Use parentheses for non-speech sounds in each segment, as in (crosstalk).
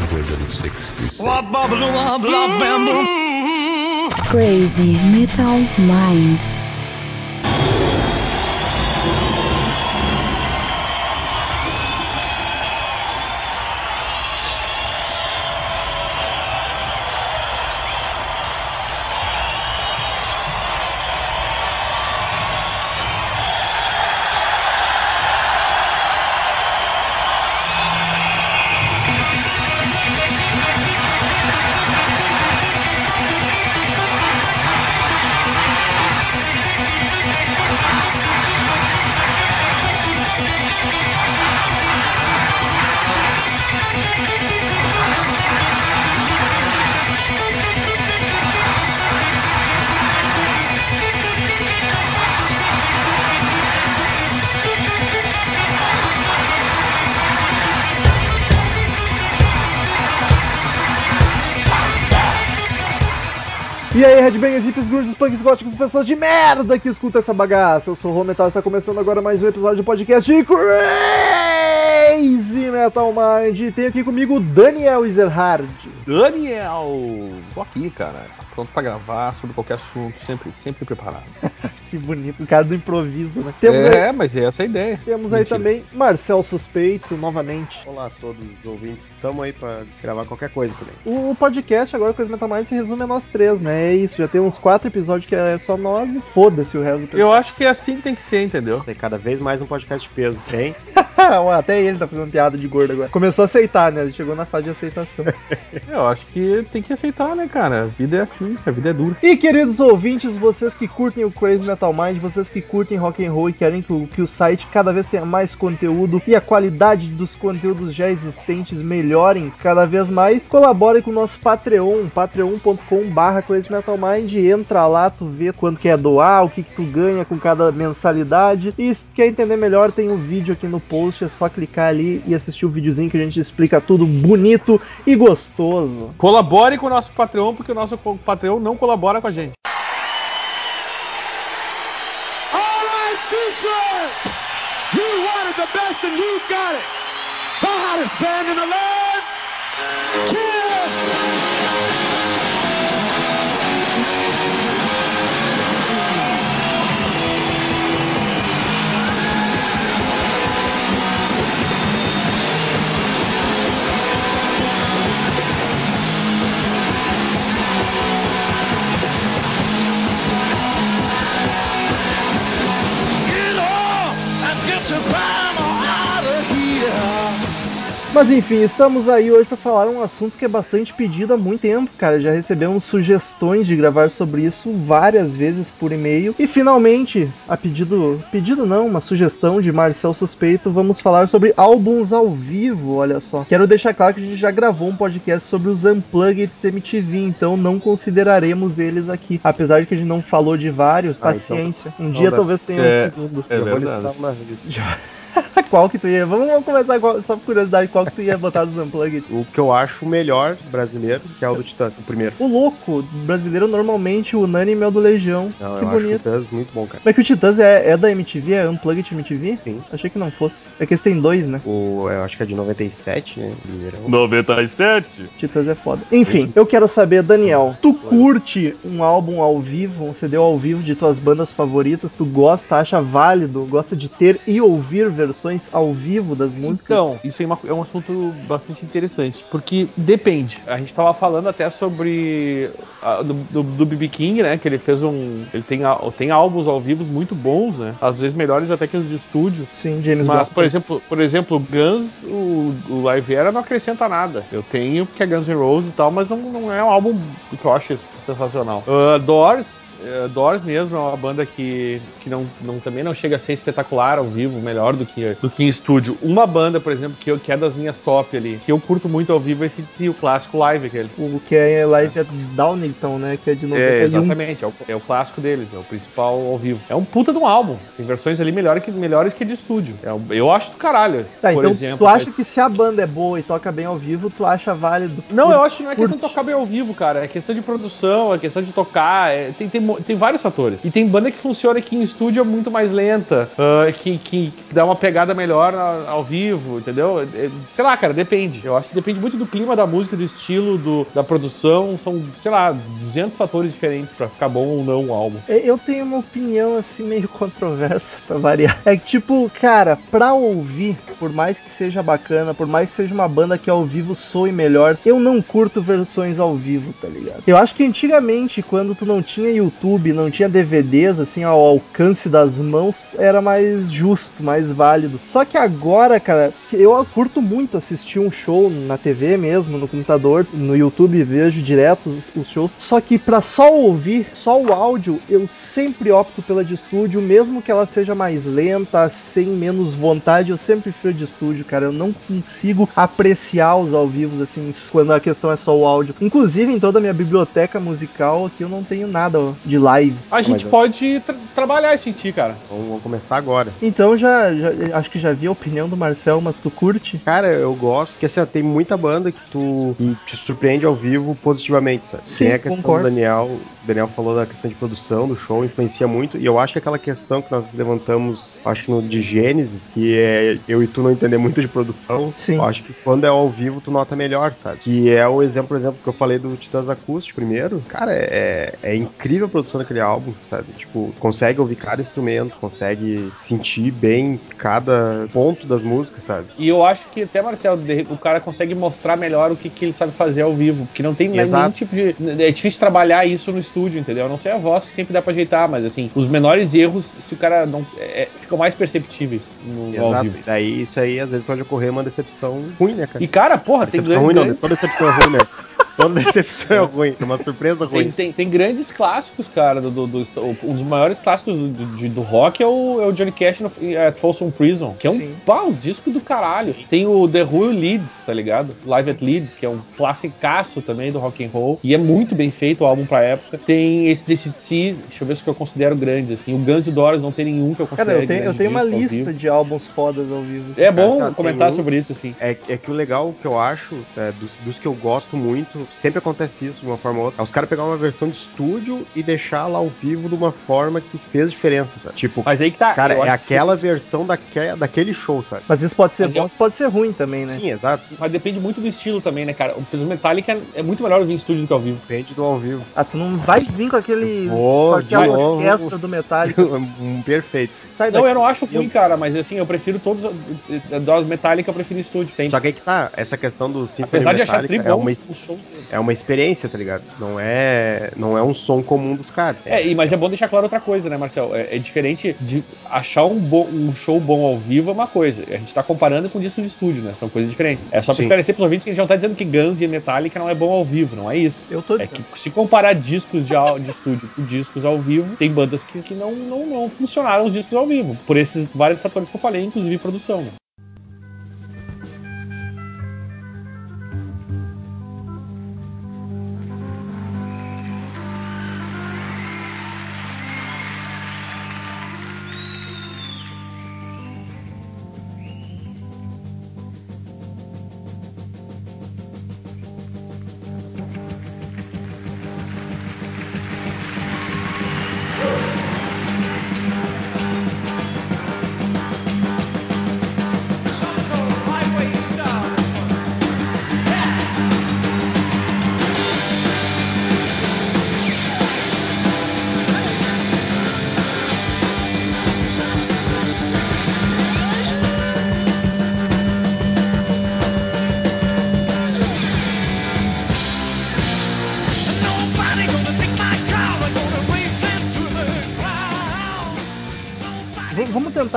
166. Crazy Metal Mind. Hips, grunges, punks, góticos, pessoas de merda que escutam essa bagaça. Eu sou o Rometal e está começando agora mais um episódio do podcast de Crazy Metal Mind. E tenho aqui comigo o Daniel Ezerhard. Daniel! Tô aqui, cara. Pronto pra gravar sobre qualquer assunto, sempre, sempre preparado. (laughs) Que bonito, o cara do improviso, né? Temos é, aí, mas é essa a ideia. temos aí Mentira. também Marcel Suspeito, novamente. Olá a todos os ouvintes, estamos aí pra gravar qualquer coisa também. O podcast agora, Crazy Metal Mind, se resume a nós três, né? É isso, já tem uns quatro episódios que é só nós e foda-se o resto do pessoal. Eu acho que é assim que tem que ser, entendeu? Tem cada vez mais um podcast de peso, tem? (laughs) Até ele tá fazendo piada de gordo agora. Começou a aceitar, né? Ele chegou na fase de aceitação. (laughs) Eu acho que tem que aceitar, né, cara? A vida é assim, a vida é dura. E queridos ouvintes, vocês que curtem o Crazy Metal Mind, vocês que curtem rock and roll e querem que o, que o site cada vez tenha mais conteúdo e a qualidade dos conteúdos já existentes melhorem cada vez mais, colaborem com o nosso Patreon, patreon.com/barra Metal Mind. Entra lá, tu vê quanto quer doar, o que, que tu ganha com cada mensalidade. E se quer entender melhor, tem um vídeo aqui no post, é só clicar ali e assistir o videozinho que a gente explica tudo bonito e gostoso. Colabore com o nosso Patreon, porque o nosso Patreon não colabora com a gente. And you got it! The hottest band in the land! Kiss! Mas enfim, estamos aí hoje para falar um assunto que é bastante pedido há muito tempo, cara. Já recebemos sugestões de gravar sobre isso várias vezes por e-mail. E finalmente, a pedido. Pedido não, uma sugestão de Marcel Suspeito, vamos falar sobre álbuns ao vivo, olha só. Quero deixar claro que a gente já gravou um podcast sobre os Unplugged MTV, então não consideraremos eles aqui. Apesar de que a gente não falou de vários, Ah, então- paciência. um então dia dá- talvez tenha É. um segundo. É Eu vou verdade. listar uma lista. (laughs) qual que tu ia? Vamos, vamos começar qual- só por curiosidade, qual que tu ia botar dos Unplugged? O que eu acho melhor brasileiro, que é o do Titãs, o primeiro. O louco, brasileiro normalmente, o unânime é o do Legião. Não, que eu acho o bonito. Titãs muito bom, cara. Mas que o Titãs é, é da MTV? É Unplugged MTV? Sim. Achei que não fosse. É que eles têm dois, né? O, eu acho que é de 97, né? o Primeiro. 97? Titãs é foda. Enfim, eu quero saber, Daniel, tu curte um álbum ao vivo, um CD ao vivo de tuas bandas favoritas? Tu gosta, acha válido, gosta de ter e ouvir versões ao vivo das músicas? Então, isso é uma- é um assunto bastante interessante, porque depende. A gente tava falando até sobre a- do, BB King, né? Que ele fez um. Ele tem, tem álbuns ao vivo muito bons, né? Às vezes melhores até que os de estúdio. Sim, James Mas, por exemplo, por exemplo, o Guns, o, o Live Era não acrescenta nada. Eu tenho porque é Guns N' Roses e tal, mas não, não é um álbum que eu acho sensacional. Uh, Doors, Doors mesmo é uma banda que, que não, não, também não chega a ser espetacular ao vivo, melhor do que, do que em estúdio. Uma banda, por exemplo, que, eu, que é das minhas top ali, que eu curto muito ao vivo é esse DC, o clássico Live aquele. O que é live é Downington, né? Que é de 91. É, exatamente, é o, é o clássico deles, é o principal ao vivo. É um puta de um álbum, tem versões ali melhor que, melhores que de estúdio. É eu acho do caralho, Tá, por então exemplo. tu acha mas- que se a banda é boa e toca bem ao vivo, tu acha válido? Não, eu acho que não é questão de tocar bem ao vivo, cara. É questão de produção, é questão de tocar. é- tem, tem tem vários fatores. E tem banda que funciona aqui em estúdio é muito mais lenta, ah, que, que dá uma pegada melhor ao vivo, entendeu? É, Sei lá, cara, depende. Eu acho que depende muito do clima da música, do estilo, do, da produção. São, sei lá, 200 fatores diferentes pra ficar bom ou não o álbum. É, Eu tenho uma opinião assim meio (laughs) controversa pra variar. É que tipo, cara, pra ouvir, por mais que seja bacana, por mais que seja uma banda que ao vivo soe melhor, eu não curto versões ao vivo, tá ligado? Eu acho que antigamente, quando tu não tinha YouTube, não tinha DVDs assim ao alcance das mãos, era mais justo, mais válido. Só que agora, cara, eu curto muito assistir um show na TV mesmo, no computador, no YouTube vejo direto os, os shows. Só que pra só ouvir, só o áudio, eu sempre opto pela de estúdio, mesmo que ela seja mais lenta, sem menos vontade, eu sempre prefiro de estúdio, cara. Eu não consigo apreciar os ao vivo assim, quando a questão é só o áudio. Inclusive, em toda a minha biblioteca musical aqui eu não tenho nada de lives. A gente mas- pode tra- trabalhar isso em ti, cara. Vamos, vamos começar agora. Então já, já- acho que já vi a opinião do Marcel, mas tu curte? Cara, eu gosto, porque assim, tem muita banda que tu que te surpreende ao vivo positivamente, sabe? Sim, tem a questão concordo. do Daniel, o Daniel falou da questão de produção do show, influencia muito, e eu acho que aquela questão que nós levantamos, acho que no de Gênesis, que é eu e tu não entender muito de produção, Sim. eu acho que quando é ao vivo tu nota melhor, sabe? Que é o exemplo, por exemplo, que eu falei do Titãs Acústico primeiro, cara, é, é incrível produção daquele álbum, sabe? Tipo, consegue ouvir cada instrumento, consegue sentir bem cada ponto das músicas, sabe? E eu acho que até, Marcel, de- o cara consegue mostrar melhor o que, que ele sabe fazer ao vivo. Porque não tem Exato. nenhum tipo de. É difícil trabalhar isso no estúdio, entendeu? A não ser a voz que sempre dá pra ajeitar, mas assim, os menores erros, se o cara não. É, ficam mais perceptíveis no, no ao Exato. vivo. E daí isso aí às vezes pode ocorrer uma decepção ruim, né, cara? E, cara, porra, tem decepção ruim grandes, não, né? Toda decepção é ruim, né? (laughs) Toda (laughs) decepção é ruim, é uma surpresa Tem, ruim. tem, tem grandes clássicos, cara. Do, do- do- um dos maiores clássicos do, do, do rock é o, é o Johnny Cash no at Folsom Prison, que é um, Sim. pá, um disco do caralho. Tem o The Who Leads, tá ligado? Live at Leeds, que é um classicaço também do rock and roll. E é muito bem feito o álbum pra época. Tem esse DC, deixa eu ver se eu considero grandes, assim. O Guns N' Doors não tem nenhum que eu considere Cara, eu tenho, eu grande tenho uma lista de álbuns fodas ao vivo. É bom tem comentar um- sobre isso, assim. É, é que o legal que eu acho, é, dos, dos que eu gosto muito, sempre acontece isso de uma forma ou outra. É os caras pegar uma versão de estúdio e deixar lá ao vivo de uma forma que fez diferença, sabe? Tipo, Mas aí que tá. cara, eu é acho que aquela versão daque, daquele show, sabe? Mas isso pode ser Mas bom, eu- isso pode ser ruim também, né? Sim, exato. Mas depende muito do estilo também, né, cara? O Metallica é muito melhor ouvir em estúdio do que ao vivo. Depende do ao vivo. Ah, tu não vai vir com aquele. com Vou, de aquela novo. orquestra do Metallica. (laughs) um perfeito. Sai Não, daqui. eu não acho ruim, cara, mas assim, eu prefiro todos. eh, Das Metallica, eu prefiro estúdio. Sempre. Só que aí que tá, essa questão do Symphony Apesar de achar é uma, os shows. É uma experiência, tá ligado? Não é, não é um som comum dos caras. É, e- mas é bom deixar claro outra coisa, né, Marcel? É, é diferente de achar um, bo- um show bom ao vivo é uma coisa. A gente tá comparando com disco de estúdio, né? São coisas diferentes. É só pra Sim. esclarecer pros ouvintes que a gente não tá dizendo que Guns e Metallica não é bom ao vivo, não é isso. Eu tô É dizendo. que se comparar discos de, de estúdio com discos ao vivo, tem bandas que não, não, não funcionaram os discos ao vivo. Por esses vários fatores que eu falei, inclusive produção. Né?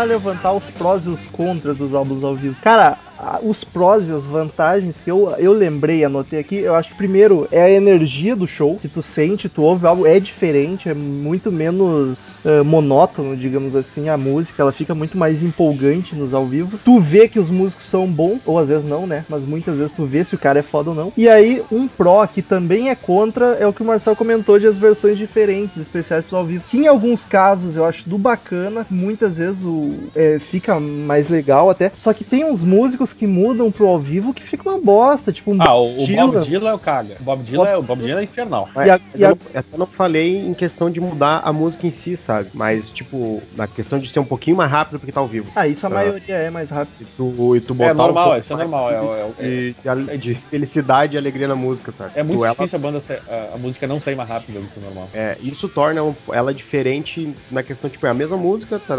Levantar os prós e os contras dos álbuns ao vivo. Cara, os prós e as vantagens que eu, eu lembrei anotei aqui, eu acho que primeiro é a energia do show, que tu sente, tu ouve algo, é diferente, é muito menos eh, monótono, digamos assim, a música, ela fica muito mais empolgante nos ao vivo. Tu vê que os músicos são bons, ou às vezes não, né? Mas muitas vezes tu vê se o cara é foda ou não. E aí, um pró que também é contra é o que o Marcel comentou de as versões diferentes, especiais pros ao vivo. Que em alguns casos eu acho do bacana, muitas vezes o, é, fica mais legal até. Só que tem uns músicos que mudam pro ao vivo que fica uma bosta. Tipo, um Ah, o, o. Bob Dylan é o caga. O Bob Dylan, é, o Bob Dylan é infernal. E a- e a- eu, não, eu até não falei em questão de mudar a música em si, sabe? Mas, tipo, na questão de ser um pouquinho mais rápido porque tá ao vivo. Ah, isso a Ah. maioria é mais rápido. E tu, e tu botar É normal, pouco isso é normal. É, de- é- é- de, de ale- é de felicidade e alegria na música, sabe? é muito Tu, ela- difícil a banda sa- a, a música não sair mais rápido do que o normal. é, isso torna um- ela diferente na questão, tipo, é a mesma música, tá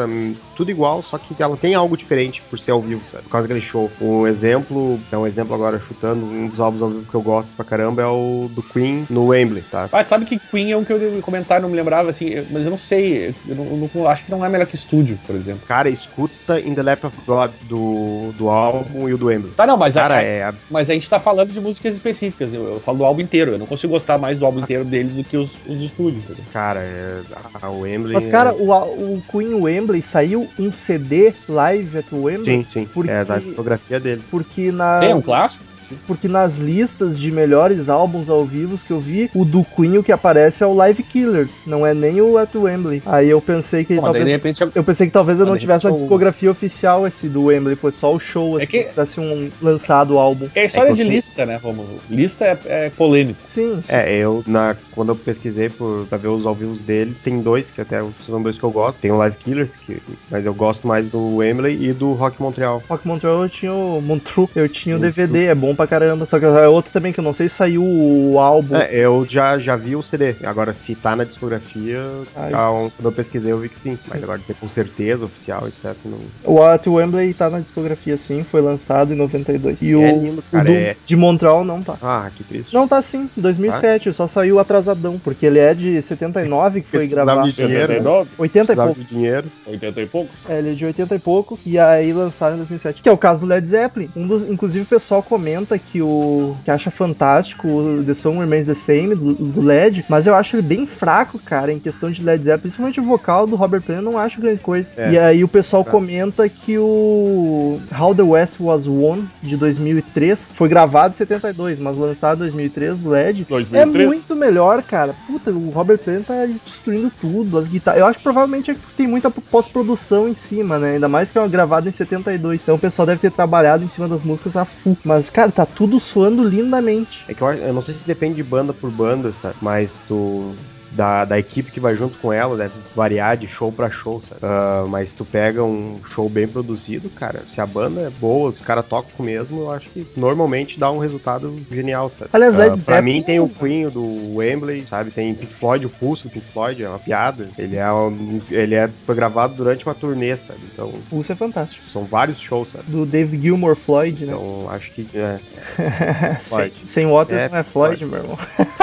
tudo igual, só que ela tem algo diferente por ser ao vivo, sabe? Por causa daquele show. Um exemplo, é um exemplo agora chutando, um dos álbuns ao vivo que eu gosto pra caramba é o do Queen no Wembley, tá? Ah, tu sabe que Queen é um que eu dei comentário, não me lembrava, assim, eu- mas eu não sei. Eu, não, eu não- acho que não é melhor que estúdio, por exemplo. Cara, escuta In the Lap of God do, do álbum e o do Wembley. Tá, não, mas, Cara, a, é. a- mas a gente tá falando de músicas específicas. Eu, eu falo do álbum inteiro. Eu não consigo gostar mais do álbum inteiro deles do que os, os de estúdio. entendeu? Cara, é, a Wembley. Mas, cara, é- o, o Queen Wembley saiu um CD live at Wembley. Sim, sim. Porque- É da discografia dele. Porque, na, Tem um clássico? Porque nas listas de melhores álbuns ao vivo que eu vi, o do Queen o que aparece é o Live Killers, não é nem o At Wembley. Aí eu pensei que daí, talvez de repente, é- Eu pensei que talvez eu não tivesse repente é o- discografia oficial esse do Wembley, foi só o show, É assim, que- que tivesse um lançado o álbum. é a história É de você- lista, né? Vamos, lista é, é polêmico. Sim, sim. É, eu, na, quando eu pesquisei por, pra ver os ao vivos dele, tem dois, que até são dois que eu gosto. Tem o Live Killers, que, mas eu gosto mais do Wembley e do Rock Montreal. Rock Montreal eu tinha o Montreux, eu tinha o Montreux. DVD, é bom pra caramba. Só que é outro também que eu não sei se saiu o álbum. É, eu já, já vi o CD. Agora, se tá na discografia, Ai. já um- quando eu pesquisei eu vi que sim. Mas agora, ter com certeza oficial, etc. Não... O At Wembley tá na discografia sim, foi lançado em 92. E o, É lindo, o cara, do- é- de Montreal não tá. Ah, que triste. Não tá sim, 2007, só saiu atrasadão, porque ele é de 79 que foi gravado. de dinheiro, né? 79, 80 e Precisava pouco. de dinheiro. 80 e poucos. É, ele é de 80 e poucos, e aí lançaram em 2007. Que é o caso do Led Zeppelin. Um dos, inclusive o pessoal comenta que o que acha fantástico o The Song Remains the Same do, do Led, mas eu acho ele bem fraco, cara, em questão de Led Zeppelin, principalmente o vocal do Robert Plant, eu não acho grande coisa. É. E aí o pessoal Tá. comenta que o How the West Was Won de 2003 foi gravado em 72, mas lançado em 2003 do Led. 2003? É muito melhor, cara. Puta, o Robert Plant tá destruindo tudo, as guitarras. Eu acho que provavelmente é que tem muita pós-produção em cima, né? Ainda mais que é uma gravada em 72. Então o pessoal deve ter trabalhado em cima das músicas a full. Mas, cara, tá tudo soando lindamente. É que eu, eu não sei se depende de banda por banda, sabe? Mas tu. Da, da equipe que vai junto com ela, deve variar de show pra show, sabe? Ah, mas tu pega um show bem produzido, cara, se a banda é boa, os caras tocam mesmo, eu acho que normalmente dá um resultado genial, sabe? Aliás, Ah, Led pra Zeppelin- mim tem o Queen, o do Wembley, sabe? Tem Pink Floyd, o pulso do Pink Floyd, é uma piada. Ele é, um- ele é foi gravado durante uma turnê, sabe? Então, Isso é fantástico. são vários shows, sabe? Do David Gilmour Floyd, né? Então, acho que é, (laughs) sem, Floyd. sem Waters É, não é Floyd, Floyd. meu irmão.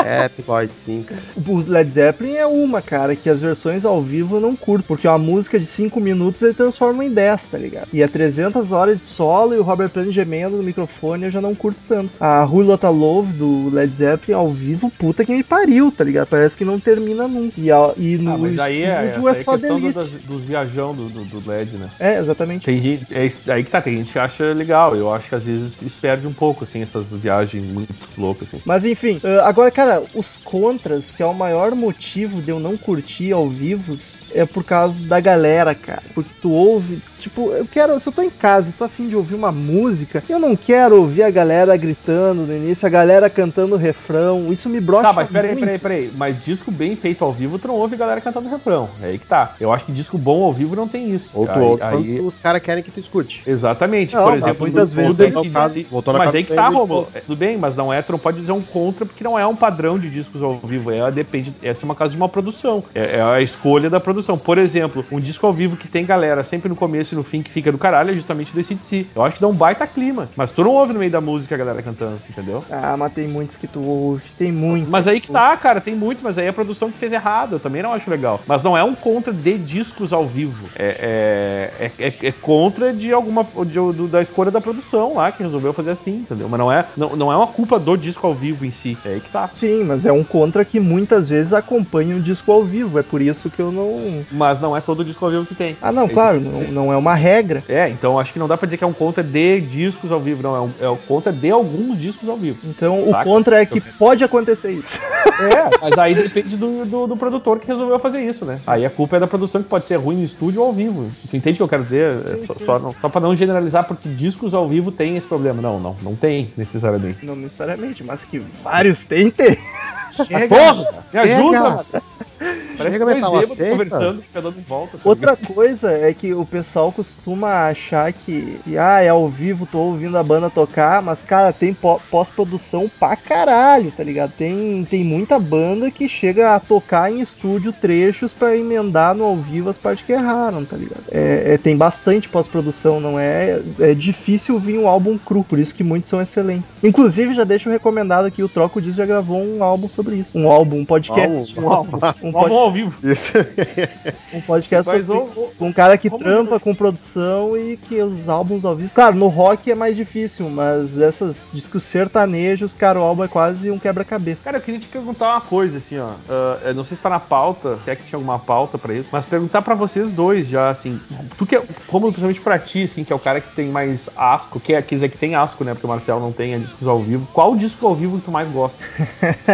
é Pink Floyd, sim, cara. O Led Zeppelin é uma, cara, que as versões ao vivo eu não curto, porque uma música de 5 minutos ele transforma em 10, tá ligado? E é 300 horas de solo e o Robert Plant gemendo no microfone eu já não curto tanto. A Rui Lotta Love do Led Zeppelin ao vivo, puta que me pariu, tá ligado? Parece que não termina nunca. E, a- e no Ah, mas aí é, essa é aí só é questão do- delícia. das- dos viajão do, do, do LED, né? É, exatamente. Tem gente, é aí que tá, tem gente que acha legal. Eu acho que às vezes isso perde um pouco, assim, essas viagens muito loucas, assim. Mas enfim, ah, agora, cara, os contras, que é o maior motivo de eu não curtir ao vivo, é por causa da galera, cara. Porque tu ouve, tipo, eu quero, se eu tô em casa e tô afim de ouvir uma música, eu não quero ouvir a galera gritando no início, a galera cantando refrão, isso me brocha Tá, mas peraí, muito. peraí, peraí. Mas disco bem feito ao vivo, tu não ouve galera cantando refrão. É aí que tá. Eu acho que disco bom ao vivo não tem isso. Ou tu aí, ouve aí- os caras querem que tu escute. Exatamente, Não, por exemplo, muitas do- vezes do é caso- voltou na mas casa aí que tá, Romulo. É, Tudo bem, mas não é, tu não pode dizer um contra, porque não é um padrão de discos ao vivo. É, depende, essa é uma casa de uma produção. É, é a escolha da produção. Por exemplo, um disco ao vivo que tem galera sempre no começo e no fim que fica do caralho é justamente do ACDC. Eu acho que dá um baita clima. Mas tu não ouve no meio da música a galera cantando, entendeu? Ah, mas tem muitos que tu ouve, tem muitos. Mas aí que tá, cara, tem muito, mas aí é a produção que fez errado, eu também não acho legal. Mas não é um contra de discos ao vivo. É, é, é, é- contra de alguma. De, do- da escolha da produção lá, que resolveu fazer assim, entendeu? Mas não é, não, não é uma culpa do disco ao vivo em si. É aí que tá. Sim, mas é um contra que muitas vezes acompanha um disco ao vivo. É por isso que eu não. Mas não é todo disco ao vivo que tem. Ah, não, É claro, não, não é uma regra. É, então acho que não dá pra dizer que é um contra de discos ao vivo, não. É um, é um contra de alguns discos ao vivo. Então Saca? o contra é que pode acontecer isso. (laughs) É, mas aí depende do, do, do produtor que resolveu fazer isso, né? Aí a culpa é da produção que pode ser ruim no estúdio ou ao vivo. Tu entende o que eu quero dizer? É só, só, não, só pra não generalizar, porque discos ao vivo tem esse problema. Não, não, não tem necessariamente. não necessariamente, mas que vários tem, tem. Porra! Me ajuda! Parece bêbados aceita. conversando, fica dando volta. sabe? Outra coisa é que o pessoal costuma achar que, que, ah, é ao vivo, tô ouvindo a banda tocar, mas cara, tem pó- pós-produção pra caralho, tá ligado? Tem, tem muita banda que chega a tocar em estúdio trechos pra emendar no ao vivo as partes que erraram, tá ligado? É, é- tem bastante pós-produção, não é? É difícil vir um álbum cru, por isso que muitos são excelentes. Inclusive, já deixo recomendado aqui, o Troco Diz já gravou um álbum sobre isso. Um álbum, um podcast. Um álbum, (laughs) Um um pod- álbum ao vivo. Isso. um podcast Mas o-. Com um cara que como trampa com produção e que os álbuns ao vivo. Claro, no rock é mais difícil, mas essas discos sertanejos, cara, o álbum é quase um quebra-cabeça. Cara, eu queria te perguntar uma coisa, assim, ó. Eu não sei se tá na pauta, se é que tinha alguma pauta pra isso, mas perguntar pra vocês dois já, assim. Tu que é, como principalmente pra ti, assim, que é o cara que tem mais asco, que é, quer dizer que tem asco, né? Porque o Marcel não tem é discos ao vivo. Qual disco ao vivo que tu mais gosta?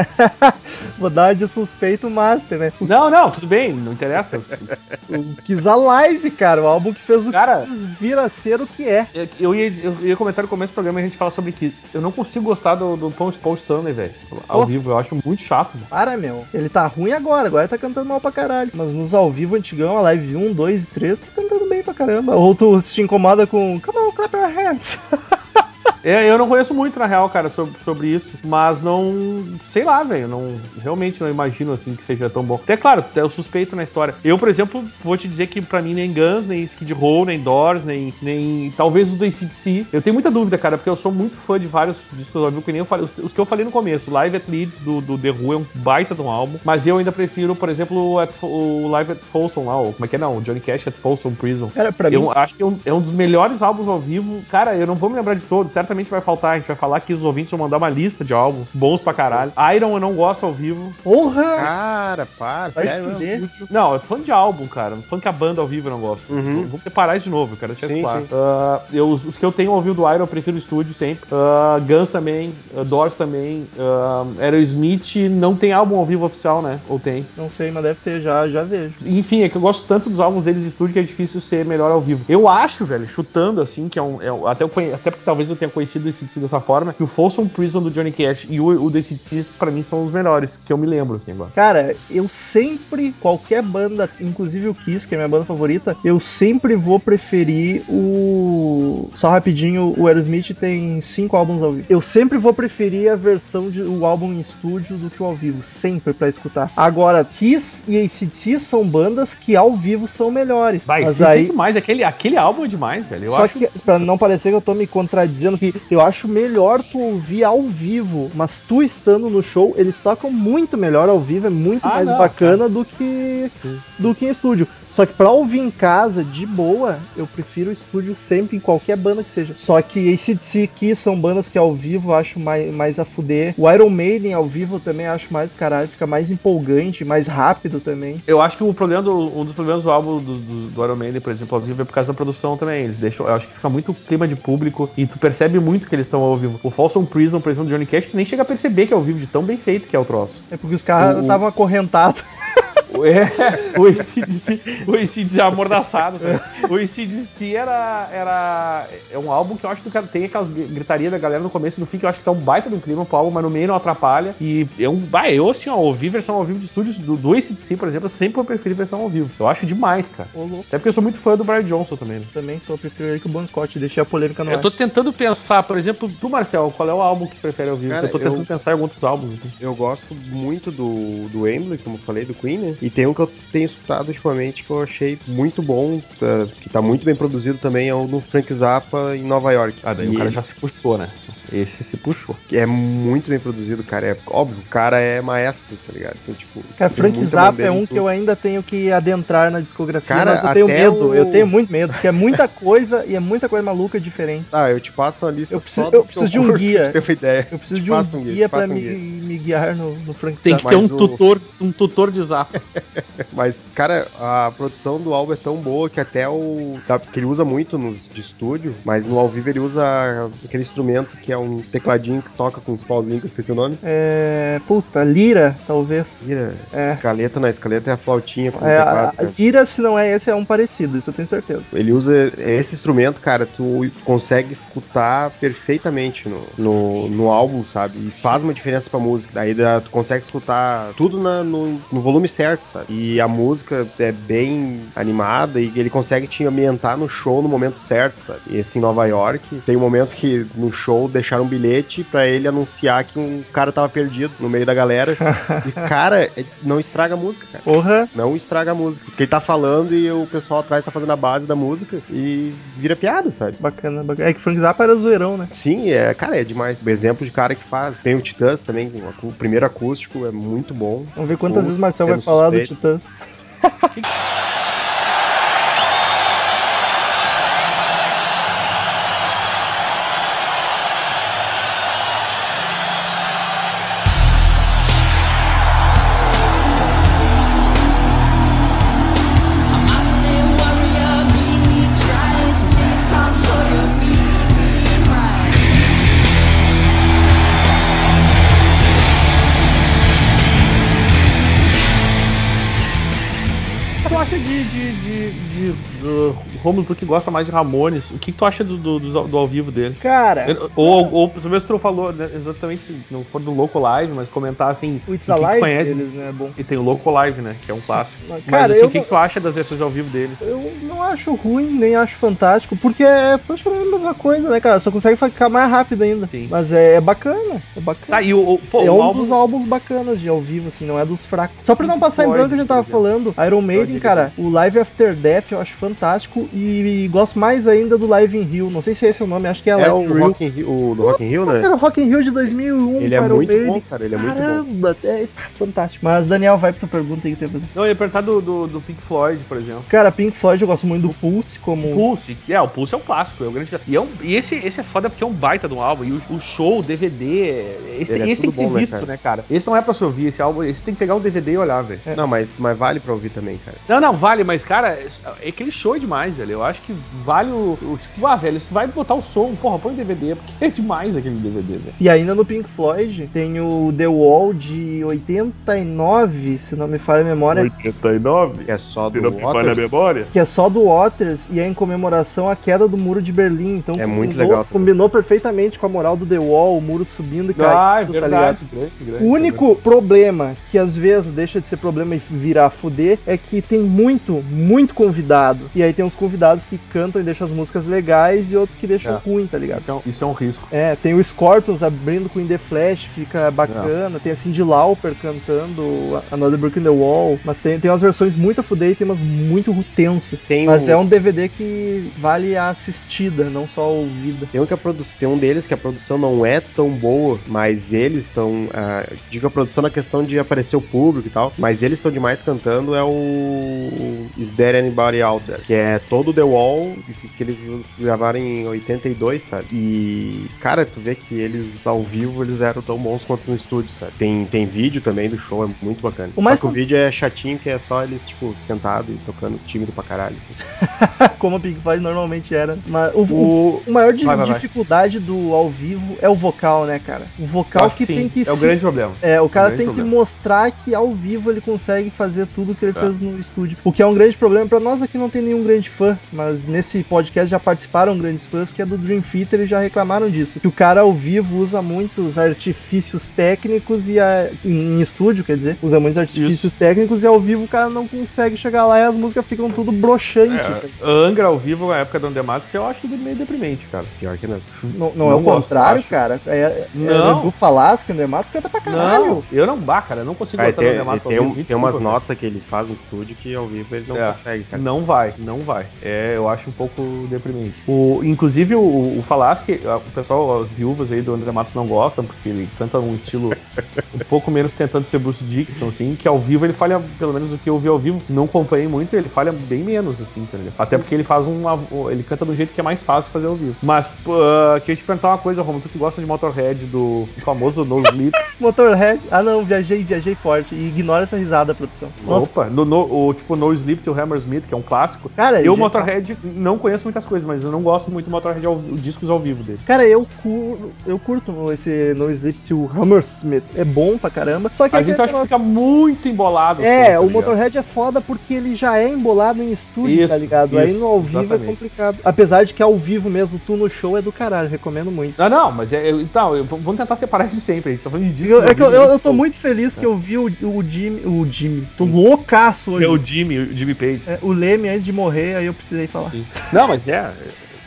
(laughs) Vou dar de suspeito master, né? Não, não, tudo bem, não interessa. (laughs) O Kiss Alive, cara, o álbum que fez o Cara- Kiss vir a ser o que é. Eu, ia, eu ia comentar no começo do programa e a gente fala sobre Kids. Eu não consigo gostar do, do Paul, Paul Stanley, velho. Ao Oh. vivo, eu acho muito chato. mano. Para, meu. Ele tá ruim agora, agora ele tá cantando mal pra caralho. Mas nos ao vivo antigão, a live 1, 2 e 3, tá cantando bem pra caramba. Ou tu se incomoda com Come on, clap your hands. (laughs) É, eu não conheço muito, na real, cara, sobre, sobre isso. Mas não. Sei lá, velho. Não, realmente não imagino assim que seja tão bom. Até claro, é o suspeito na história. Eu, por exemplo, vou te dizer que pra mim nem Guns, nem Skid Row, nem Doors, nem. nem talvez o do ACDC. Eu tenho muita dúvida, cara, porque eu sou muito fã de vários discos ao vivo, que nem eu falei. Os, os que eu falei no começo. Live at Leeds do, do The Who é um baita de um álbum. Mas eu ainda prefiro, por exemplo, o, at- o Live at Folsom lá, ou como é que é não? O Johnny Cash at Folsom Prison. Cara, pra mim, Eu acho que é um, é um dos melhores álbuns ao vivo. Cara, eu não vou me lembrar de todos, certamente vai faltar. A gente vai falar que os ouvintes vão mandar uma lista de álbuns bons pra caralho. Iron eu não gosto ao vivo. porra! Cara, para, Vai sério se mesmo. fuder. Não, eu tô falando de álbum, cara. Não tô falando que a banda ao vivo eu não gosto. Uhum. Vamos separar isso de novo, eu quero deixar Sim, claro. sim. Ah, eu, os, os que eu tenho ao vivo do Iron eu prefiro o estúdio sempre. Ah, Guns também, ah, Doors também. Uh, Aerosmith não tem álbum ao vivo oficial, né? Ou tem? Não sei, mas deve ter, já, já vejo. Enfim, é que eu gosto tanto dos álbuns deles de estúdio que é difícil ser melhor ao vivo. Eu acho, velho, chutando assim, que é um. é um- até, eu conhe- até porque talvez eu tenha conhecido esse DC dessa forma, que o Folsom Prison do Johnny Cash e o, o DC pra mim são os melhores, que eu me lembro, assim, agora. Cara, eu sempre, qualquer banda, inclusive o Kiss, que é minha banda favorita, eu sempre vou preferir o. Só rapidinho, o Aerosmith tem cinco álbuns ao vivo. Eu sempre vou preferir a versão de o álbum em estúdio do que o ao vivo, sempre pra escutar. Agora, Kiss e ACDC são bandas que ao vivo são melhores. Vai, mas sim, aí, sim, demais. Aquele, aquele álbum é demais, velho. Eu só acho. que, pra não parecer que eu tô me contradizendo, que eu acho melhor tu ouvir ao vivo, mas tu estando no show, eles tocam muito melhor ao vivo, é muito Ah, mais não, bacana do que do que em estúdio. Só que pra ouvir em casa, de boa, eu prefiro o estúdio sempre, em qualquer banda que seja. Só que ACDC aqui são bandas que ao vivo eu acho mais, mais a fuder. O Iron Maiden ao vivo eu também acho mais caralho, fica mais empolgante, mais rápido também. Eu acho que o problema do, um dos problemas do álbum do, do, do Iron Maiden, por exemplo, ao vivo, é por causa da produção também. Eles deixam. Eu acho que fica muito clima de público e tu percebe muito que eles estão ao vivo. O Folsom Prison, por exemplo, do Johnny Cash, tu nem chega a perceber que é ao vivo, de tão bem feito que é o troço. É porque os caras estavam acorrentados. É, o ACDC, o ACDC é amordaçado. Cara. O ACDC era, era. É um álbum que eu acho que tem aquelas gritarias da galera no começo e no fim, que eu acho que tá um baita do clima pro álbum, mas no meio não atrapalha. E é um. Bah, eu, assim, ó, ouvi versão ao vivo de estúdios do, do ACDC, por exemplo, eu sempre vou preferir versão ao vivo. Eu acho demais, cara. Até porque eu sou muito fã do Brian Johnson também, né? Também sou, eu prefiro ele que o Bon Scott, deixei a polêmica no Eu ar. tô tentando pensar, por exemplo, do Marcel, qual é o álbum que prefere ao vivo? Cara, eu tô tentando eu- pensar em alguns outros álbuns. assim. Eu gosto muito do, do Emblem, como eu falei, do Queen, né? E tem um que eu tenho escutado ultimamente que eu achei muito bom, tá- que tá muito bem produzido também, é o do Frank Zappa em Nova York. Ah, daí E o cara ele- já se puxou, né? Esse se puxou. É muito bem produzido, cara. É óbvio, o cara é maestro, tá ligado? Então, tipo, Cara, tem Frank Zappa é um que eu ainda tenho que adentrar na discografia, Cara, mas eu tenho medo, o- eu tenho muito medo, porque é muita coisa e é muita coisa maluca diferente. Ah, eu te passo uma lista Eu preciso- só eu dos que preciso de um guia. uma ideia. Eu preciso Te de um passo guia, te pra um me, guia. me guiar no, no Frank Tem Zappa. que ter um o- tutor, um tutor de zap. (laughs) Mas, cara, a produção do álbum é tão boa que até o. Tá, que ele usa muito nos de estúdio, mas no ao vivo ele usa aquele instrumento que é um tecladinho que toca com os pauzinhos, que eu esqueci o nome. É. Puta, Lira, talvez. Lira. É. Escaleta, na escaleta é a flautinha com É, a, teclado. a cara. Lira, se não é esse, é um parecido, isso eu tenho certeza. Ele usa esse instrumento, cara, tu consegue escutar perfeitamente no, no, no álbum, sabe? E faz uma diferença pra música. Daí tu consegue escutar tudo na- no, no volume certo, sabe? E a música é bem animada e ele consegue te ambientar no show no momento certo, sabe? E esse em Nova York, tem um momento que no show deixaram um bilhete pra ele anunciar que um cara tava perdido no meio da galera. (laughs) e, cara, é- não estraga a música, cara. Porra, Não estraga a música. Porque ele tá falando e o pessoal atrás tá fazendo a base da música e vira piada, sabe? bacana, bacana. É que Frank Zappa era zoeirão, né? Sim, é, cara, é demais. O exemplo de cara que faz. Tem o Titãs também, o primeiro acústico é muito bom. Vamos ver quantas vezes o Marcel vai falar suspeito. do Titãs. (laughs) Romulo, tu que gosta mais de Ramones, o que, que tu acha do, do, do, do ao vivo dele? Cara, Ou, ou pelo menos tu falou né, exatamente, se não for do Loco Live, mas comentar assim, o It's Alive conhece. deles, né? É bom. E tem o Loco Live, né, que é um clássico. Mas, Mas cara, assim, o que, não- que tu acha das versões ao vivo dele? Eu não acho ruim, nem acho fantástico, porque é praticamente a mesma coisa, né, cara? Só consegue ficar mais rápido ainda. Sim. Mas é, é bacana, é bacana. Tá, e o, o, pô, é um álbum... dos álbuns bacanas de ao vivo, assim, não é dos fracos. Só pra não passar em branco, a gente tava falando, Iron Maiden, cara, o Live After Death eu acho fantástico e, gosto mais ainda do Live in Rio. Não sei se esse é o nome, acho que é, É Live o in Rio. Rock in Rio, o do Rock in Rio, né? Era o Rock in Rio de 2001, Ele é com Iron muito Maiden. bom, cara. Ele é muito bom. Caramba, é fantástico. Mas, Daniel, vai pra tua pergunta aí que tem pra fazer. Não, eu ia perguntar do, do, do Pink Floyd, por exemplo. Cara, Pink Floyd eu gosto muito do Pulse, como... Pulse, é, o Pulse é um clássico, é o grande. E, é um- e esse, esse é foda porque é um baita de um álbum. E o, o show, o DVD, esse, Ele é esse tem que ser bom, né, visto, cara? né, cara? Esse não é pra se ouvir, esse álbum, esse tem que pegar um DVD e olhar, velho. Não, mas, mas vale pra ouvir também, cara. Não, não, vale, mas, cara, é aquele show é demais, velho. Eu acho que vale o, o. Tipo, ah, velho, se vai botar o som, porra, põe DVD, porque é demais aquele DVD, velho. E ainda no Pink Floyd tem o The Wall de 89, se não me falha a memória, 89? Que é só do Waters. memória? que é só do Waters e é em comemoração à queda do muro de Berlim. Então É muito combinou- legal também. Combinou perfeitamente com a moral do The Wall, o muro subindo e caindo. Ah, é tá verdade. ligado? grande, grande, O único problema, que às vezes deixa de ser problema e virar fuder, é que tem muito, muito convidado. E aí tem uns convidados que cantam e deixam as músicas legais e outros que deixam É. ruim, tá ligado? Isso é, um, isso é um risco. É, tem o Scorpions abrindo com In The Flash, fica bacana. Tem a Cyndi Lauper cantando Another Brick in the Wall. Mas tem, tem umas versões muito a fuder e tem umas muito tensas. Tem Mas o- é um DVD que vale a assistida, não só a ouvida. Tem um, que a produ... tem um deles que a produção não é tão boa, mas eles estão. ah, digo a produção na questão de aparecer o público e tal, mas eles estão demais cantando é o Is There Anybody Out There? Que é todo The Wall, que eles gravaram em 82, sabe? E, cara, tu vê que eles ao vivo eles eram tão bons quanto no estúdio, sabe? Tem, tem vídeo também do show, é muito bacana. O mais Só que o com- vídeo é chatinho, que é só eles, tipo, sentado e tocando tímido pra caralho. (laughs) Como a Pink Floyd normalmente era. Mas o, o, O... o maior Vai, vai, vai. dificuldade do ao vivo é o vocal, né, cara? O vocal que sim, tem que é o grande problema. É, o cara grande tem que problema. mostrar que ao vivo ele consegue fazer tudo que ele É. fez no estúdio. O que é um grande problema pra nós aqui não tem nenhum grande fã, mas nesse podcast já participaram grandes fãs que é do Dream Theater e já reclamaram disso. Que o cara ao vivo usa muitos artifícios técnicos e a- em, em estúdio, quer dizer, usa muitos artifícios técnicos e ao vivo o cara não consegue chegar lá e as músicas ficam tudo broxante. É. Angra ao vivo na época do Andematos, eu acho meio deprimente, cara. Pior que não. Não, não é Não o gosto, contrário, acho. cara. É, é, Não. é do Falasca, André Matos canta pra caralho. Não, eu não, bah, cara, eu não consigo tem, no Andematos ao tem, vivo. me tem umas notas que ele faz no estúdio que ao vivo ele não É. consegue, cara. Não vai, não vai. É, eu acho um pouco deprimente. O, inclusive, o, o Falasque, o pessoal, as viúvas aí do André Matos não gostam, porque ele canta num estilo (laughs) um pouco menos tentando ser Bruce Dixon, assim, que ao vivo ele falha, pelo menos o que eu vi ao vivo, não acompanhei muito, ele falha bem menos, assim, entendeu? Até porque ele faz um. Ele canta de um jeito que é mais fácil fazer ao vivo. Mas, uh, queria te perguntar uma coisa, Romulo, tu que gosta de Motorhead, do famoso No Sleep. (laughs) Motorhead. Ah, não, viajei, viajei forte. E ignora essa risada, produção. Nossa, Opa, no, no- o tipo No Sleep to Hammersmith, que é um clássico. cara, Eu, já- Motorhead, não conheço muitas coisas, mas eu não gosto muito do Motorhead, ao, os discos ao vivo dele. Cara, eu curto, eu curto esse No Sleep to Hammersmith. É bom pra caramba. Só que Às vezes eu acho que fica muito embolado. som, É, tá o ligado? Motorhead é foda porque ele já é embolado em estúdio, tá Isso, ligado? Aí isso, no ao vivo é exatamente. complicado. Apesar de que ao vivo mesmo, tu no show é do caralho, recomendo muito. Não, não, mas é, então, eu- vamos tentar separar isso sempre. A gente tá falando de discos. Eu, é que eu, eu, tô muito feliz que eu vi o, o Jimmy. O Jimmy. Tô loucaço hoje. É o Jimmy, o Jimmy Page. É, o Leme antes de morrer, aí eu precisei falar. Sim. Não, mas é.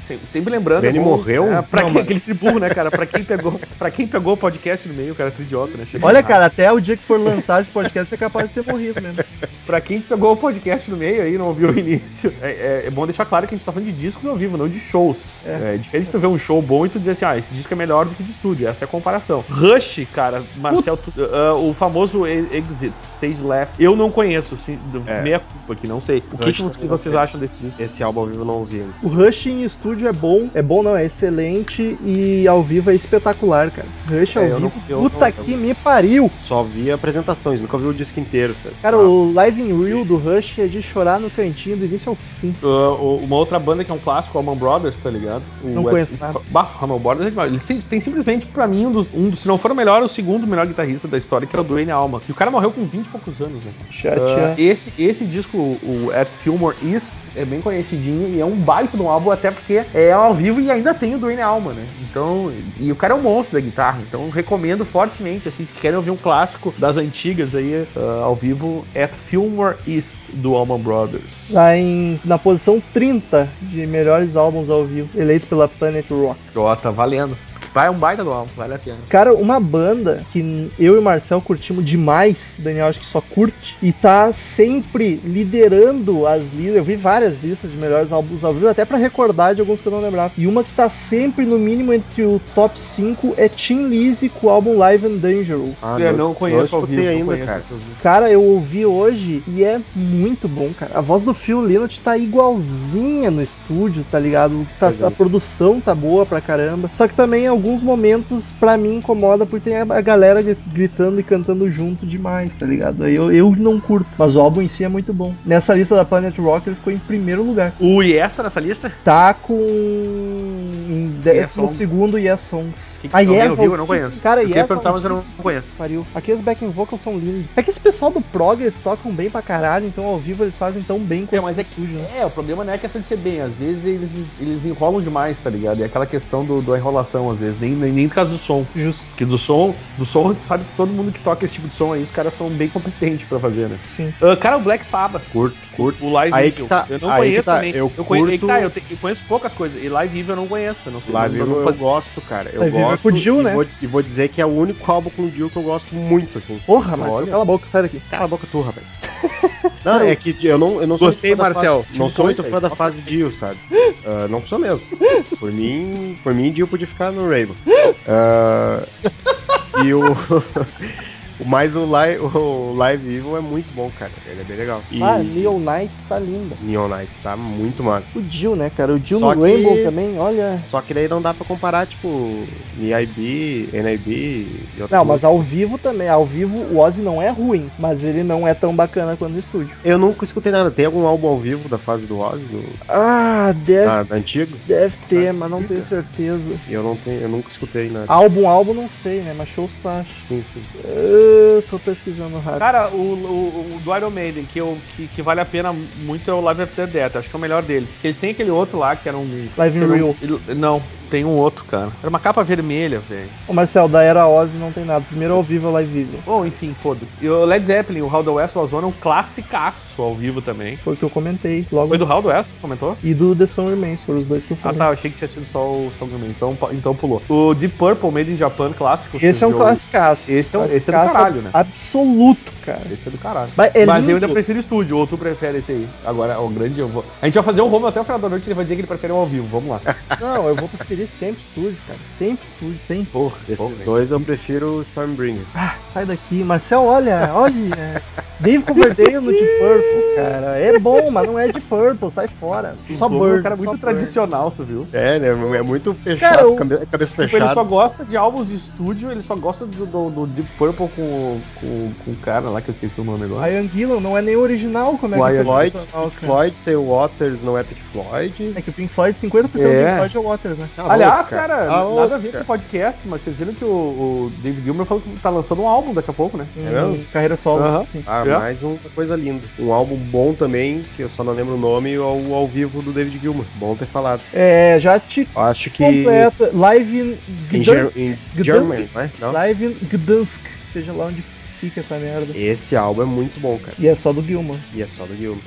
Sempre, sempre lembrando. Ele é bom, morreu? É, pra Não, quem, mas- aquele triburro, né, cara? Pra quem, pegou, (laughs) pra quem pegou o podcast no meio, cara, tu idiota, né? Chega Olha, errado. cara, até o dia que for lançar esse podcast, é capaz de ter morrido mesmo. (laughs) Pra quem pegou o podcast no meio aí, não ouviu o início, é, é- é bom deixar claro que a gente tá falando de discos ao vivo, não de shows. É, diferente de tu ver um show bom e tu dizer assim, ah, esse disco é melhor do que de estúdio. Essa é a comparação. Rush, cara, Marcel, tu- ah, o famoso Exit, Stage Left, eu não conheço, assim, É. meia culpa aqui, não sei. O que, Rush que, não vocês acham desse disco? Esse álbum ao vivo eu não ouvi. O Rush em estúdio é bom, é bom não, é excelente e ao vivo é espetacular, cara. Rush ao É, não- vivo, eu puta não- que me pariu. Só vi apresentações, nunca vi o disco inteiro. Cara, Cara, o Live in Real do Rush é de chorar no cantinho do início ao fim. Ah, o- uma outra banda que é um clássico, Allman Brothers, tá ligado? O Não conheço nada. Bah, Allman Brothers é demais. Ele tem- simplesmente, pra mim, um dos, um dos- se não for o melhor, o segundo melhor guitarrista da história, que é o Dwayne Allman. E o cara morreu com 20 e poucos anos, né? Ah, Chateado. esse, esse disco, o At Fillmore East, é bem conhecidinho e é um baita de um álbum, até porque é ao vivo e ainda tem o Dwayne Allman, né? Então, e o cara é um monstro da guitarra, então recomendo fortemente, assim, se querem ouvir um clássico das antigas aí, ah, ao vivo, At Fillmore East, do Allman Brothers. Tá em, na posição 30 de melhores álbuns ao vivo, eleito pela Planet Rock. Ó, tá valendo. Vai, é um baita do álbum, vale a pena. Cara, uma banda que eu e o Marcel curtimos demais, o Daniel acho que só curte, e tá sempre liderando as listas. Eu vi várias listas de melhores álbuns ao vivo, até pra recordar de alguns que eu não lembrava. E uma que tá sempre no mínimo entre o top 5 é Tim Lizzy com o álbum Live and Dangerous. Ah, eu não conheço ao escutei não ainda, conheço cara. Cara, eu ouvi hoje e é muito bom, cara. A voz do Phil Lynott tá igualzinha no estúdio, tá ligado? Tá- é. a produção tá boa pra caramba. Só que também em alguns momentos, pra mim, incomoda porque tem a galera gri- gritando e cantando junto demais, tá ligado? Eu, eu não curto. Mas o álbum em si é muito bom. Nessa lista da Planet Rock, ele ficou em primeiro lugar. O Yes tá nessa lista? Tá com. Em décimo Songs. segundo Yes Songs. Que que- a alguém Yes ouviu? ao Eu não conheço. Cara, Eu queria Yes perguntar, mas eu não conheço. Pariu. Aqui os backing vocals são lindos. É que esse pessoal do prog, eles tocam bem pra caralho, então ao vivo eles fazem tão bem É, quanto mas é estúdio, né? É, o problema não é questão de ser bem. Às vezes eles, eles enrolam demais, tá ligado? É aquela questão do, da enrolação, às vezes. Nem, nem, nem no caso do som. Justo. Porque do som, do som, sabe que todo mundo que toca esse tipo de som aí, os caras são bem competentes pra fazer, né? Sim. Ah, cara, o Black Sabbath. Curto, curto. O Live Aí Evil. que tá- eu não aí que conheço tá, também. eu conheço, aí que curto- tá, eu, te- eu conheço poucas coisas. E Live Evil eu não conheço. Eu não sei. Live não, eu, não, eu gosto, cara. Eu é gosto. com o Dio, e, né? vou, e vou dizer que é o único álbum com o Dio que eu gosto muito, assim. Porra, Marcel, Olha. cala a boca, sai daqui. Cala a boca tu, rapaz. (laughs) Não, é que eu não, eu não sou Gostei, muito fã da Marcel. fase- não sou muito fã da fase Dio, sabe? (laughs) Ah, não sou mesmo. Por mim, por mim, Dio podia ficar no Rainbow. (laughs) Ah, e o. Mas o live, (laughs) o live Evil é muito bom, cara. Ele é bem legal. E Ah, Neon Knights tá linda. Neon Knights tá muito massa. O Jill, né, cara? O Jill Só no que- Rainbow também, olha. Só que daí não dá pra comparar, tipo, NIB, NIB e Não, mas ao vivo também. Ao vivo o Ozzy não é ruim, mas ele não é tão bacana quanto no estúdio. Eu nunca escutei nada. Tem algum álbum ao vivo da fase do Ozzy, do, Ah, deve, da, da antigo? deve ter, Ah, mas não tenho certeza. Eu não tenho, eu nunca escutei nada. Álbum, álbum, não sei, né? Mas shows acha. Sim, sim. Eu tô pesquisando rápido. Cara, o, o, o do Iron Maiden, que, eu, que, que vale a pena muito, é o Live After Death. Acho que é o melhor deles. Porque eles têm aquele outro lá, que era um... Live in Real. não, Tem um outro, cara. Era uma capa vermelha, velho. Ô Marcel, da era Ozzy não tem nada. Primeiro ao vivo, live video. Bom, enfim, foda-se. E o Led Zeppelin, o How the West Was On é um classicaço ao vivo também. Foi o que eu comentei logo. Foi do How the West que comentou? E do The Song Remains, foram os dois que eu Ah falei. tá, eu achei que tinha sido só o Song Man, então, então pulou. O Deep Purple, Made in Japan, clássico. Esse é um classicaço. Esse é um- esse é do caralho, né? Absoluto, cara. Esse é do caralho. Mas é Mas eu ainda prefiro estúdio, ou tu prefere esse aí? Agora, o grande eu vou. A gente vai fazer um home até o final da noite, ele vai dizer que ele prefere um ao vivo, vamos lá. (laughs) Não, eu vou preferir sempre estúdio, cara. Sempre estúdio, sempre. Porra, Desses porra, dois eu difícil. prefiro o Stormbringer. Ah, sai daqui. Marcel, olha, olha. Dave Coverdale no Deep Purple, cara. É bom, mas não é Deep Purple, sai fora. Só Como Bird. um cara muito tradicional, tu viu? É, né? É muito fechado, Cara, o- cabe- cabeça Tipo, ele fechada. só gosta de álbuns de estúdio, ele só gosta do, do- do Deep Purple com, com, com o cara lá que eu esqueci o nome agora. Ian Gillan não é nem original, como é O que Ian você Floyd, Pink? Floyd, Say Waters não é Pink Floyd. É que o Pink Floyd, 50% do É. Pink Floyd é Waters, né? Tá Aliás, louco, cara, Tá nada a ver com o podcast, mas vocês viram que o, o David Gilmour falou que tá lançando um álbum daqui a pouco, né? Em mesmo? carreira solo, Aham. sim. Ah, É. mais uma coisa linda. Um álbum bom também, que eu só não lembro o nome, é o ao vivo do David Gilmour. Bom ter falado. É, já te Acho que. completa. Live in Gdansk. em Gdansk? Germany, não é? Não? Live in Gdansk. Seja lá onde fica essa merda. Esse álbum é muito bom, cara. E é só do Gilman. E é só do Gilmour.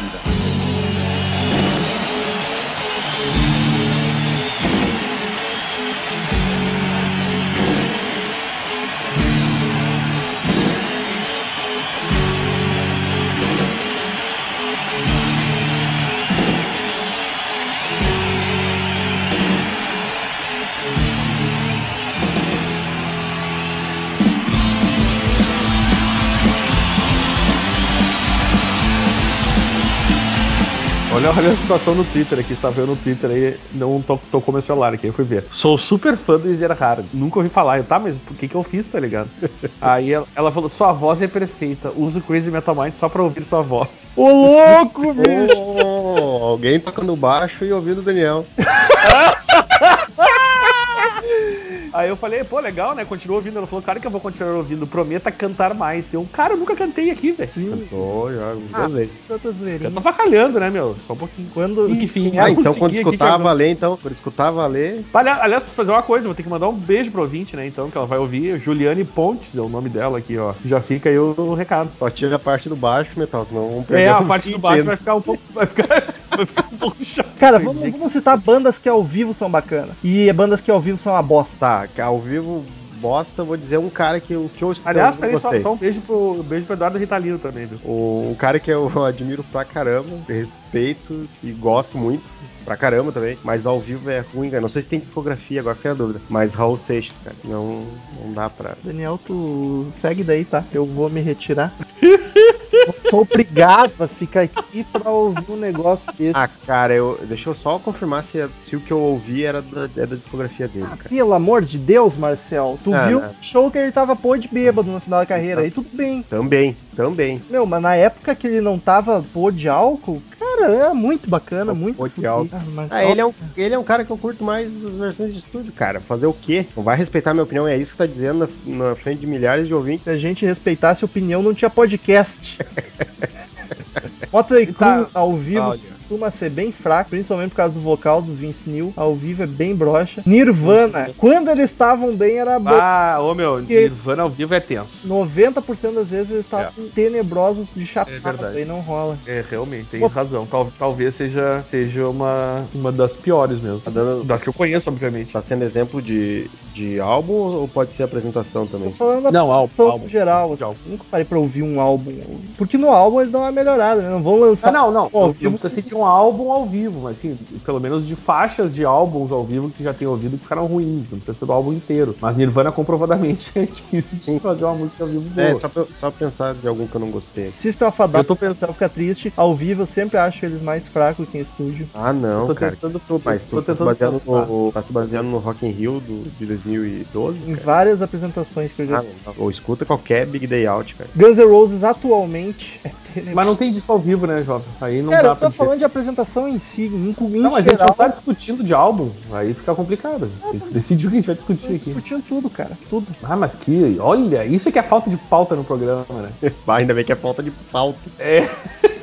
Olha, olha a situação no Twitter aqui, estava vendo no Twitter aí, não to- tocou meu celular aqui, eu fui ver. Sou super fã do Ezerhard, nunca ouvi falar. Eu, tá, mas por que que eu fiz, tá ligado? (laughs) aí ela, ela falou, sua voz é perfeita, uso Crazy Metal Mind só pra ouvir sua voz. Ô, louco, (laughs) bicho! Oh, alguém tocando baixo e ouvindo o Daniel. (laughs) Aí eu falei, pô, legal, né? Continua ouvindo. Ela falou, claro que eu vou continuar ouvindo, prometa cantar mais. Eu, cara, eu nunca cantei aqui, velho. Cantou já duas Ah, vezes. Eu tô facalhando, né, meu? Só um pouquinho. Quando. Enfim, quem Ah, é- então quando escutar a valer, então, quando escutar a valer, Aliás, aliás, pra fazer uma coisa, vou ter que mandar um beijo pro ouvinte, né? Então, que ela vai ouvir. Juliane Pontes é o nome dela aqui, ó. Já fica aí o, recado. só tira a parte do baixo, metal, senão vamos perder É, a parte do baixo vai ficar um pouco. Vai ficar, (laughs) vai ficar um pouco chato. Cara, vamos, vamos citar bandas que ao vivo são bacanas. E bandas que ao vivo são uma bosta. Tá, que ao vivo, bosta, vou dizer um cara que, eu- que eu Aliás, peraí, só, só um beijo pro, um beijo pro Eduardo Ritalino também, viu? O, um cara que eu (laughs) admiro pra caramba, respeito e gosto muito. Pra caramba também, mas ao vivo é ruim, cara. Não sei se tem discografia, agora fiquei a dúvida. Mas Raul Seixas, cara, não, não dá pra. Daniel, tu segue daí, tá? Eu vou me retirar. (laughs) Sou obrigado a ficar aqui pra ouvir um negócio desse. Ah, cara, eu, deixa eu só confirmar se, se o que eu ouvi era da, é da discografia dele, Ah, pelo amor de Deus, Marcel. Tu Ah, viu não. o show que ele tava pô de bêbado no final da carreira. Aí tudo bem. Também, também. Meu, mas na época que ele não tava pô de álcool, cara, era muito bacana, Pô muito. Ah, mas Ah, ele é, um, ele é um cara que eu curto mais as versões de estúdio, cara. Fazer o quê? Não vai respeitar minha opinião, é isso que tá dizendo na, na frente de milhares de ouvintes. Se a gente respeitasse a opinião, não tinha podcast. (laughs) Motley Crue Tá. ao vivo Olha. Costuma ser bem fraco, principalmente por causa do vocal do Vince Neil. Ao vivo é bem broxa. Nirvana, quando eles estavam bem, era bom. Ah, ô meu, Nirvana ao vivo é tenso. 90% das vezes eles estavam tenebrosos de É chapada, verdade. aí não rola. É, realmente, tem Pô. razão. Tal- talvez seja, seja uma, uma das piores mesmo. Tá Das que eu conheço, obviamente. Tá sendo exemplo de, de álbum ou pode ser apresentação também? Tô falando da Não, álbum. álbum. geral, assim. álbum. Nunca parei pra ouvir um álbum. Porque no álbum eles dão uma melhorada, né? Não vão lançar. Ah, não, não. Não, vivo. não precisa um álbum ao vivo, mas assim, pelo menos de faixas de álbuns ao vivo que já tem ouvido que ficaram ruins. Não precisa ser do álbum inteiro. Mas Nirvana, comprovadamente, (laughs) é difícil de fazer uma música ao vivo boa. É, só pra, só pensar de algum que eu não gostei. System of a Down, Eu tô pensando- fica triste. Ao vivo eu sempre acho eles mais fracos que em estúdio. Ah, não, tô cara. tentando, tô, Mas tô tá se, tentando baseando pensar. no, tá se baseando no Rock in Rio do, de 2012, Em cara? várias apresentações que eu já Ah, não. Ou escuta qualquer Big Day Out, cara. Guns N' Roses atualmente é. Mas não tem disco ao vivo, né, Jovem? Aí não Cara, dá eu pra tô dizer. falando de apresentação em si, em, em Não, mas a gente geral, não tá discutindo de álbum, aí fica complicado. Tem que decidir o que a gente vai discutir aqui. discutindo tudo, cara. Tudo. Ah, mas que. Olha, isso é que é falta de pauta no programa, né? (laughs) Ainda bem que é falta de pauta. É. (laughs)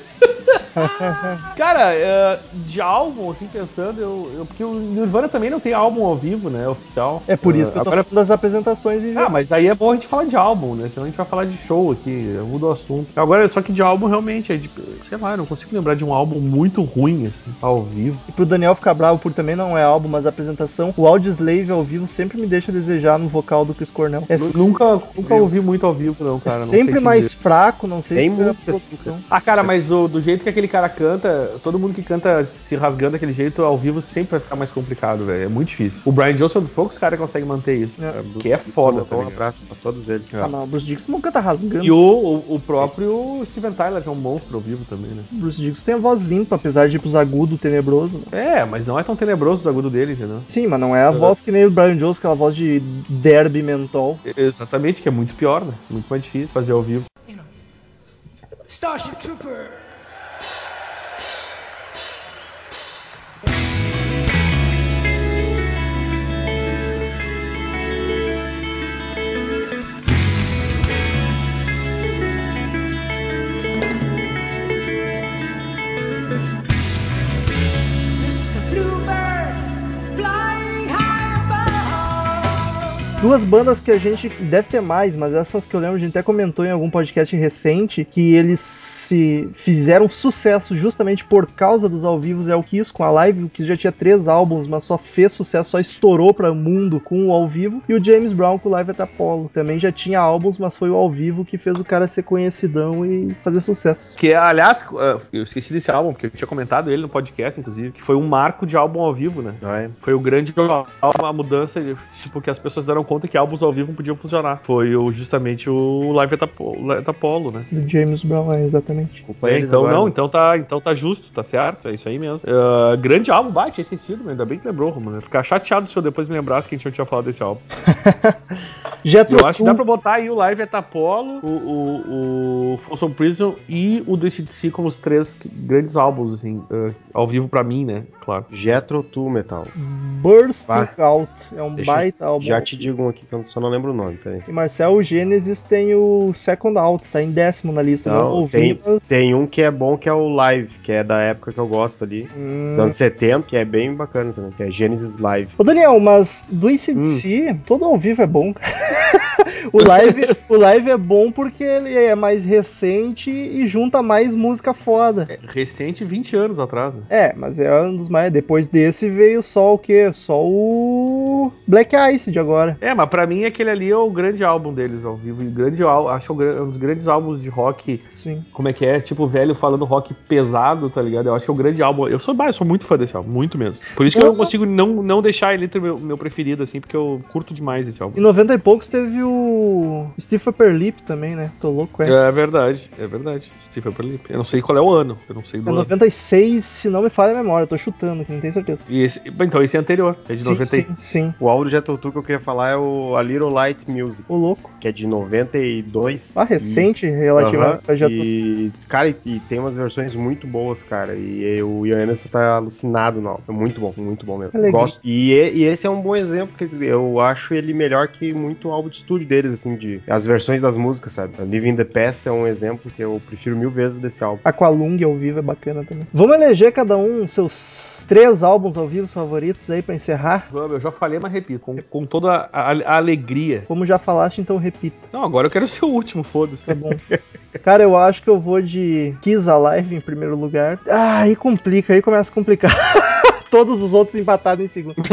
(laughs) Cara, é, de álbum, assim, pensando, eu, eu- porque o Nirvana também não tem álbum ao vivo, né, oficial. É por isso que eu tô Agora, falando das apresentações e Ah, mas aí é bom a gente falar de álbum, né? Senão a gente vai falar de show aqui, eu mudo o assunto. Agora, só que de álbum realmente, é de, sei lá, eu não consigo lembrar de um álbum muito ruim, assim, ao vivo. E pro Daniel ficar bravo por também não é álbum, mas apresentação, o Audioslave ao vivo sempre me deixa a desejar no vocal do Chris Cornell. É Nu- Nunca, nunca ouvi muito ao vivo, não, cara. é não sei sempre mais dizer. fraco, não sei Tem se foi a música assim. Ah, cara, mas o- do jeito que aquele cara canta, todo mundo que canta se rasgando daquele jeito ao vivo sempre vai ficar mais complicado, velho. É muito difícil. O Brian Johnson, poucos caras conseguem manter isso. É. Que é foda, tá Um abraço pra todos eles. Ah, não, o Bruce Dixon nunca tá rasgando. E o, o, o próprio Steven Tyler, que é um monstro ao vivo também, né? O Bruce Dixon tem a voz limpa, apesar de ir pros agudos tenebroso. né? É, mas não é tão tenebroso os agudos dele, entendeu? Sim, mas não é a voz que nem o Brian Jones, aquela voz de derby mentol. Exatamente, que é muito pior, né? Muito mais difícil fazer ao vivo. Starship Trooper. Duas bandas que a gente deve ter mais, mas essas que eu lembro, a gente até comentou em algum podcast recente, que eles se fizeram sucesso justamente por causa dos ao vivos é o Kiss com a live, o Kiss já tinha três álbuns, mas só fez sucesso, só estourou para o mundo com o ao vivo, e o James Brown com o Live at Apollo. Também já tinha álbuns, mas foi o ao vivo que fez o cara ser conhecidão e fazer sucesso. Que, aliás, uh, eu esqueci desse álbum, porque eu tinha comentado ele no podcast, inclusive, que foi um marco de álbum ao vivo, né? Ah, é. Foi o grande álbum, a mudança, tipo, que as pessoas deram conta que álbuns ao vivo podiam funcionar. Foi o, justamente o Live at Apollo, né? Do James Brown, é, exatamente. É, então agora. não, então tá, então tá justo, tá certo, é isso aí mesmo. Ah, grande álbum, bate, tinha esquecido, mas ainda bem que lembrou, ia Ficar chateado se eu depois me lembrasse que a gente não tinha falado desse álbum. (laughs) Jetro Eu acho que dá pra botar aí o Live at Apollo, o, o, o Folsom Prison e o DCDC como os três grandes álbuns, assim, ah, ao vivo pra mim, né? Claro. Jetro Tool Metal. Burst. Out. É um Deixa baita álbum. Já te digo aqui que eu só não lembro o nome, peraí. E Marcel, o Gênesis tem o Second Out, tá em décimo na lista. Não, Não, ouvi, tem, mas... tem um que é bom que é o Live, que é da época que eu gosto ali. Hum. Dos anos 70, que é bem bacana também, que é Genesis Live. Ô Daniel, mas do ICDC, todo ao vivo é bom. (laughs) o, live, o live é bom porque ele é mais recente e junta mais música foda. É recente, 20 anos atrás, né? É, mas é um dos mais. Depois desse veio só o quê? Só o Black Ice de agora. É, mas pra mim aquele ali é o grande álbum deles ao vivo. Grande, acho é gran- um dos grandes álbuns de rock Sim. como é que é, tipo, velho falando rock pesado, tá ligado? Eu acho é o grande álbum. Eu sou, eu sou muito fã desse álbum, muito mesmo. Por isso que eu não consigo não, não deixar ele entre o meu, meu preferido, assim, porque eu curto demais esse álbum. Em 90 e poucos teve o Steve Upper Lip também, né? Tô louco, é. É verdade, é verdade. Steve Upper Lip. Eu não sei qual é o ano, eu não sei do É ano. 96, se não me falha a memória, eu tô chutando, que não tenho certeza. E esse, então, esse é anterior, é de sim, 90 e- sim, sim. O álbum do Jetro Tool que eu queria falar é o A Little Light Music, O louco. que é de 92. Ah, recente, relativamente. Aham, já tô- e, cara, e, e tem umas versões muito boas, cara. E, o Ian Anderson tá alucinado álbum. É muito bom, muito bom mesmo. É. Gosto. E, e- e esse é um bom exemplo, que eu acho ele melhor que muito álbum de estúdio deles, assim, de as versões das músicas, sabe? Living the Past é um exemplo que eu prefiro mil vezes desse álbum. Aqualung ao vivo é bacana também. Vamos eleger cada um seus três álbuns ao vivo favoritos aí pra encerrar. Vamos, Eu já falei, mas repito, com, com toda a, a alegria. Como já falaste, então repita. Não, agora eu quero ser o último, foda-se. Tá bom. (laughs) Cara, eu acho que eu vou de Kiss Alive em primeiro lugar. Ah, aí complica, aí começa a complicar. (laughs) Todos os outros empatados em segundo. (laughs)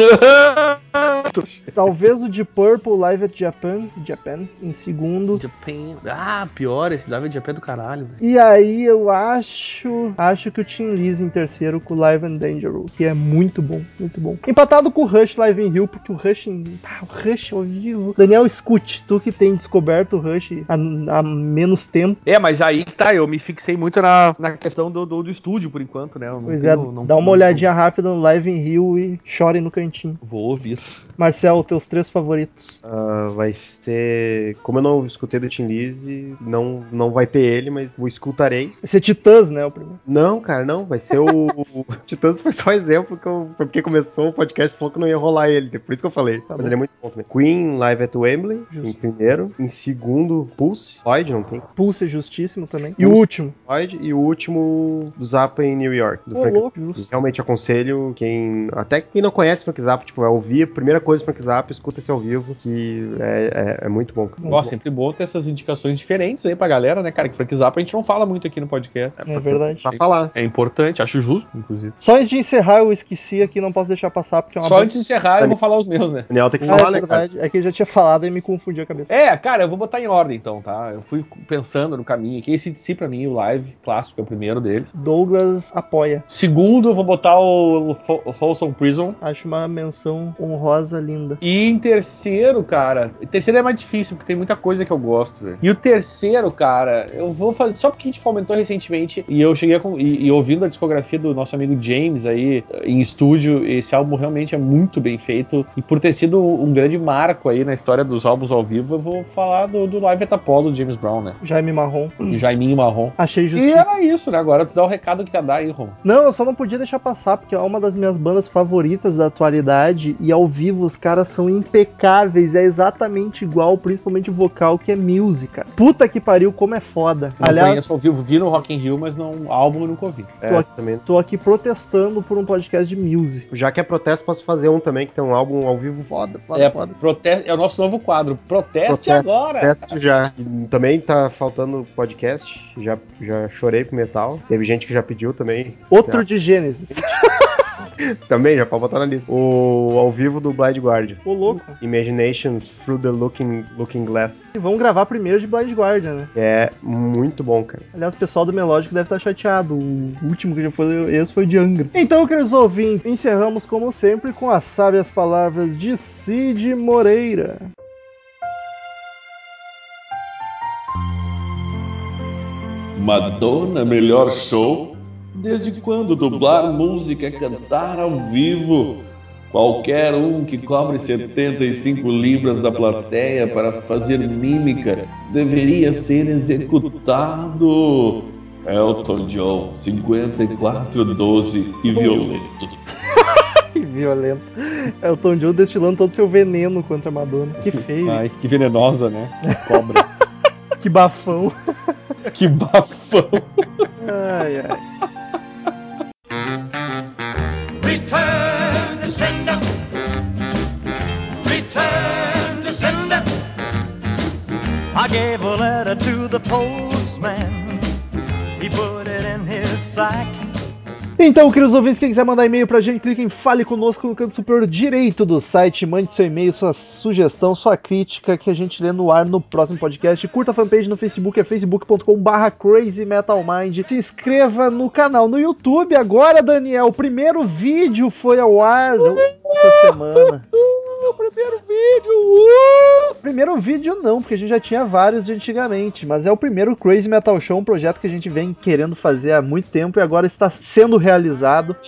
Talvez o de Purple Live at Japan, Japan em segundo. Japan. Ah, pior, esse David Japan é do caralho. E aí eu acho, acho que o Tim Lise em terceiro com o Live and Dangerous, que é muito bom, muito bom. Empatado com o Rush Live in Rio, porque o Rush, ah, o Rush ao vivo. Daniel, escute, tu que tem descoberto o Rush há, há menos tempo. É, mas aí que tá, eu me fixei muito na, na questão do, do, do estúdio por enquanto, né? Pois é, tenho- não- dá uma olhadinha rápida no Live in Rio e chore no cantinho. Vou ouvir. Marcel, teus três favoritos. Ah, vai ser. Como eu não escutei do Tim Lizzy, não, não vai ter ele, mas o escutarei. Vai ser Titãs, né? O primeiro. Não, cara, não. Vai ser o. (laughs) Titãs foi só exemplo que eu, porque começou o podcast falou que não ia rolar ele. Por isso que eu falei. mas bom. ele é muito bom também. Queen, Live at Wembley, Justo. em primeiro. Em segundo, Pulse. Floyd, não tem. Pulse é justíssimo também. E o último. Floyd. E o último, do Zappa em New York. Do Ô, Frank louco. Realmente aconselho quem. Até quem não conhece Frank Zappa, tipo, vai ouvir a primeira coisa Frank Zappa, escuta esse ao vivo, que é, é, é muito bom. cara. Ó, sempre bom ter essas indicações diferentes aí pra galera, né, cara? Que Frank Zappa a gente não fala muito aqui no podcast. É verdade. Só falar. É importante, acho justo, inclusive. Só antes de encerrar, eu esqueci aqui, não posso deixar passar, porque é uma Só banda- antes de encerrar, eu vou falar os meus, né? Daniel tem que Ah, falar, é né, cara? verdade. É que eu já tinha falado e me confundi a cabeça. É, cara, eu vou botar em ordem então, tá? Eu fui pensando no caminho aqui. Esse DC pra mim, o live clássico é o primeiro deles. Douglas apoia. Segundo, eu vou botar o, Folsom Prison. Acho uma menção honrosa linda. E em terceiro, cara, terceiro é mais difícil, porque tem muita coisa que eu gosto, velho. E o terceiro, cara, eu vou fazer. Só porque a gente fomentou recentemente e eu cheguei com. E, e ouvindo a discografia do nosso amigo James aí em estúdio, esse álbum realmente é muito bem feito. E por ter sido um grande marco aí na história dos álbuns ao vivo, eu vou falar do, do Live at Apollo do James Brown, né? Jaime Marrom. E Jaiminho Marrom. Achei E justiça. era isso, né? Agora tu dá o recado que ia dar aí, Rom. Não, eu só não podia deixar passar, porque é uma das minhas bandas favoritas da atualidade. E ao vivo os caras são impecáveis. É exatamente igual, principalmente o vocal, que é música. Puta que pariu, como é foda. Não Aliás, conheço vivo, vi no Rock in Rio, mas não, álbum eu nunca ouvi. É, Tô aqui. também. tô aqui protestando por um podcast de music. Já que é protesto, posso fazer um também, que tem um álbum ao vivo foda, foda, É, foda. é o nosso novo quadro. Proteste Proteste. agora! Teste já. E também tá faltando podcast. Já, já chorei pro metal. Teve gente que já pediu também. Outro Já. de Gênesis. (laughs) (laughs) Também, já pode botar na lista. O ao vivo do Blind Guardian. Ô, louco. Imagination Through the Looking, looking Glass. E vamos gravar primeiro de Blind Guardian, né? É muito bom, cara. Aliás, o pessoal do Melódico deve estar chateado. O último que já foi, esse foi de Angra. Então, queridos ouvintes, encerramos como sempre com as sábias palavras de Cid Moreira. Madonna Melhor Show? Desde quando dublar música é cantar ao vivo? Qualquer um que cobre 75 libras da plateia para fazer mímica deveria ser executado. Elton John, 5412 e violento. Que (laughs) violento. Tom John destilando todo o seu veneno contra a Madonna. Que (laughs) feio. Ai, que venenosa, né? Cobra. (laughs) Que bafão. que bafão. Ai, ai. To Então, queridos ouvintes, quem quiser mandar e-mail pra gente, clique em Fale Conosco no canto superior direito do site. Mande seu e-mail, sua sugestão, sua crítica, que a gente lê no ar no próximo podcast. Curta a fanpage no Facebook, é facebook.com.br crazymetalmind. Se inscreva no canal no YouTube agora, Daniel. O primeiro vídeo foi ao ar essa semana. o primeiro vídeo! Uh! Primeiro vídeo não, porque a gente já tinha vários de antigamente, mas é o primeiro Crazy Metal Show, um projeto que a gente vem querendo fazer há muito tempo e agora está sendo realizado.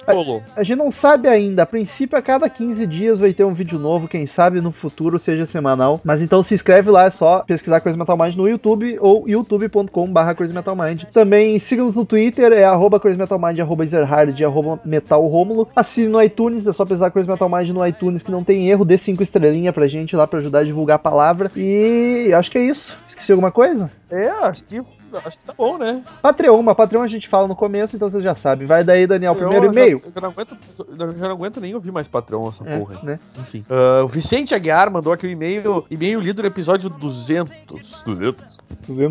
Rolou. A gente não sabe ainda, a princípio a cada 15 dias vai ter um vídeo novo, quem sabe no futuro seja semanal. Mas então se inscreve lá, é só pesquisar Crazy Metal Mind no YouTube ou youtube.com.br Crazy Metal Mind. Também siga-nos no Twitter, é arroba Crazy Metal Mind, arroba Ezerhard, arroba Metal Rômulo. Assine no iTunes, é só pesquisar Crazy Metal Mind no iTunes que não tem erro, dê 5 estrelinhas pra gente lá pra ajudar a divulgar a palavra. E acho que é isso. Esqueci alguma coisa? É, acho que, acho que tá bom, né? Patreon, mas Patreon a gente fala no começo, então vocês já sabem. Vai daí, Daniel, primeiro Eu já- e-mail. Eu já, não aguento, eu já não aguento nem ouvir mais patrão essa É, porra. né? Enfim. Ah, o Vicente Aguiar mandou aqui o e-mail, e-mail lido no episódio 200. 200?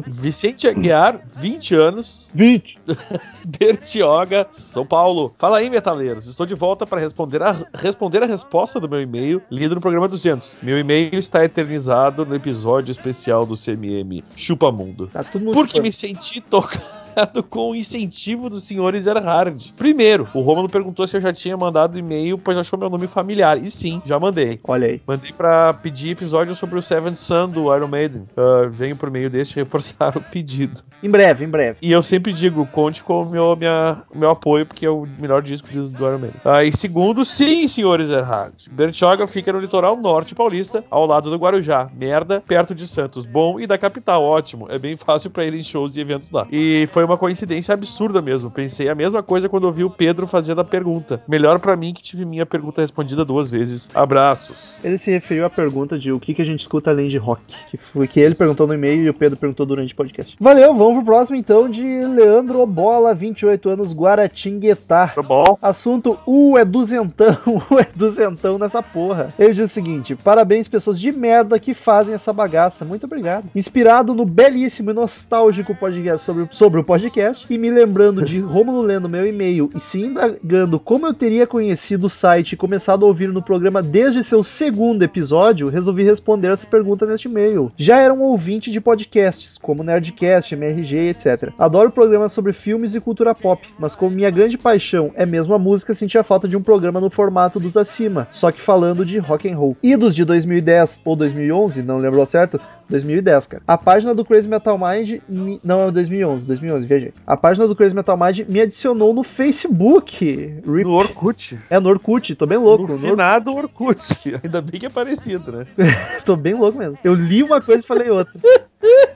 Vicente Aguiar, 20 anos, 20. (laughs) Bertioga, São Paulo. Fala aí, metaleiros. Estou de volta para responder a, responder a resposta do meu e-mail lido no programa 200. Meu e-mail está eternizado no episódio especial do CMM Chupa Mundo. Tá tudo no Porque me senti tocado. Enviado com o incentivo do senhor Ezerhard. Primeiro, o Romulo perguntou se eu já tinha mandado e-mail, pois achou meu nome familiar. E sim, já mandei. Olha aí. Mandei pra pedir episódio sobre o Seventh Son do Iron Maiden. Uh, venho por meio deste reforçar (laughs) o pedido. Em breve, em breve. E eu sempre digo, conte com o meu, minha, meu apoio, porque é o melhor disco do, do Iron Maiden. Ah, e segundo, sim, senhores Erhard. Bertioga fica no litoral norte paulista, ao lado do Guarujá. Merda, perto de Santos. Bom e da capital, ótimo. É bem fácil pra ir em shows e eventos lá. E foi uma coincidência absurda mesmo. Pensei a mesma coisa quando ouvi o Pedro fazendo a pergunta. Melhor pra mim que tive minha pergunta respondida duas vezes. Abraços. Ele se referiu à pergunta de o que, que a gente escuta além de rock. Que foi que ele perguntou no e-mail e o Pedro perguntou durante o podcast. Valeu, vamos pro próximo então de Leandro Bola, 28 anos, Guaratinguetá. Tá bom? Assunto U é duzentão, (laughs) U é duzentão nessa porra. Ele diz o seguinte: parabéns, pessoas de merda que fazem essa bagaça. Muito obrigado. Inspirado no belíssimo e nostálgico podcast sobre, sobre o podcast e me lembrando de Romulo lendo meu e-mail e se indagando como eu teria conhecido o site e começado a ouvir no programa desde seu segundo episódio, resolvi responder essa pergunta neste e-mail. Já era um ouvinte de podcasts, como Nerdcast, MRG, etc. Adoro programas sobre filmes e cultura pop, mas como minha grande paixão é mesmo a música, sentia falta de um programa no formato dos acima, só que falando de rock and roll. E dos de 2010 ou 2011, não lembro certo, 2010, cara. A página do Crazy Metal Mind. Me... Não, é 2011, 2011, viajei. A página do Crazy Metal Mind me adicionou no Facebook. Rip. No Orkut. É, no Orkut, tô bem louco. No finado Orkut. (laughs) Ainda bem que é parecido, né? (laughs) tô bem louco mesmo. Eu li uma coisa e falei outra. (laughs)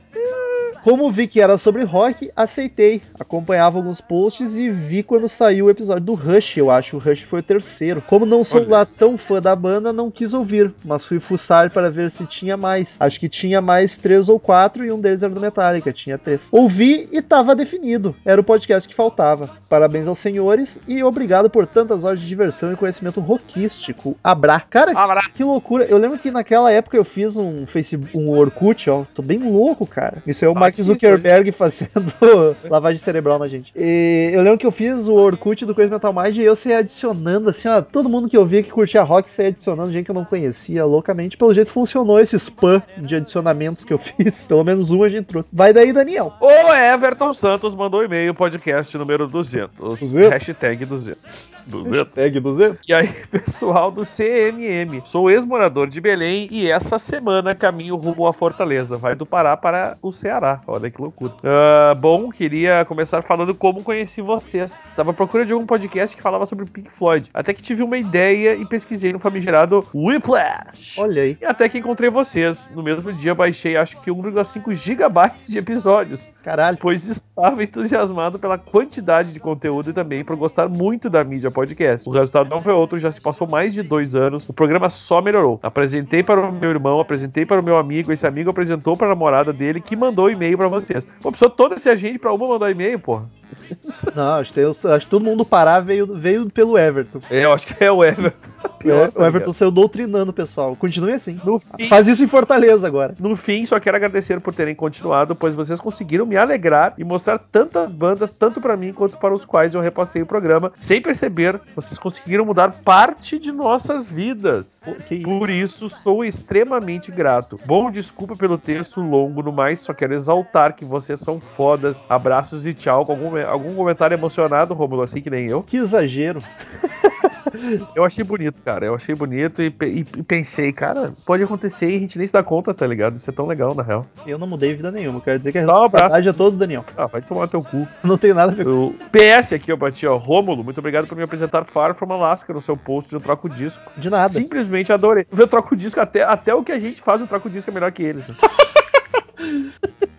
Como vi que era sobre rock, aceitei. Acompanhava alguns posts e vi quando saiu o episódio do Rush, eu acho. O Rush foi o terceiro. Como não sou Olha. lá tão fã da banda, não quis ouvir, mas fui fuçar para ver se tinha mais. Acho que tinha mais três ou quatro e um deles era do Metallica, tinha três. Ouvi e tava definido. Era o podcast que faltava. Parabéns aos senhores e obrigado por tantas horas de diversão e conhecimento rockístico. Abra. Cara, Abra. que loucura. Eu lembro que naquela época eu fiz um Facebook, um Orkut, ó. Tô bem louco, cara. Isso é o Ah, Mark Zuckerberg (laughs) fazendo (laughs) lavagem cerebral na gente. E eu lembro que eu fiz o Orkut do Crazy Metal Mind e eu saí adicionando, assim, ó, todo mundo que eu via que curtia rock saía adicionando gente que eu não conhecia loucamente. Pelo jeito funcionou esse spam de adicionamentos que eu (laughs) fiz. Pelo menos um a gente trouxe. Vai daí, Daniel. O Everton Santos mandou um e-mail, podcast número 200. 200. Hashtag 200. 200. Hashtag 200. E aí, pessoal do CMM. Sou ex-morador de Belém e essa semana caminho rumo à Fortaleza. Vai do Pará para o Ceará. Olha que loucura. Ah, bom, queria começar falando como conheci vocês. Estava à procura de algum podcast que falava sobre Pink Floyd. Até que tive uma ideia e pesquisei no famigerado Whiplash. Olha aí. E até que encontrei vocês. No mesmo dia baixei acho que 1,5 gigabytes de episódios Caralho. pois estava entusiasmado pela quantidade de conteúdo e também por gostar muito da mídia podcast. O resultado não foi outro, já se passou mais de dois anos, o programa só melhorou. Apresentei para o meu irmão, apresentei para o meu amigo, esse amigo apresentou para a namorada dele que mandou e-mail para vocês. Pô, precisou todo esse agente para uma mandar e-mail, porra. Não, acho que, eu- acho que todo mundo parar veio, veio pelo Everton. É, eu acho que é o Everton. (laughs) Pior, o Everton saiu doutrinando o pessoal. Continue assim. No fim, Faz isso em Fortaleza agora. No fim, só quero agradecer por terem continuado, pois vocês conseguiram me alegrar e mostrar tantas bandas, tanto para mim quanto para os quais eu repassei o programa. Sem perceber, vocês conseguiram mudar parte de nossas vidas. Isso. Por isso, sou extremamente grato. Bom, desculpa pelo texto longo, no mais, só quero exaltar que vocês são fodas. Abraços e tchau. Com algum, algum comentário emocionado, Romulo, assim que nem eu. Que exagero. (laughs) Eu achei bonito, cara. Eu achei bonito e, e- e pensei, cara, pode acontecer e a gente nem se dá conta, tá ligado? Isso é tão legal, na real. Eu não mudei vida nenhuma. Quero dizer que a um é todo do Daniel. Ah, vai tomar teu cu. (laughs) Não tenho nada a ver com O PS aqui, eu bati, ó. Rômulo, muito obrigado por me apresentar Far From Alaska no seu post de Eu Troco Disco. de nada. Simplesmente adorei. Eu troco disco, até, até o que a gente faz, eu troco disco é melhor que eles. né? (laughs)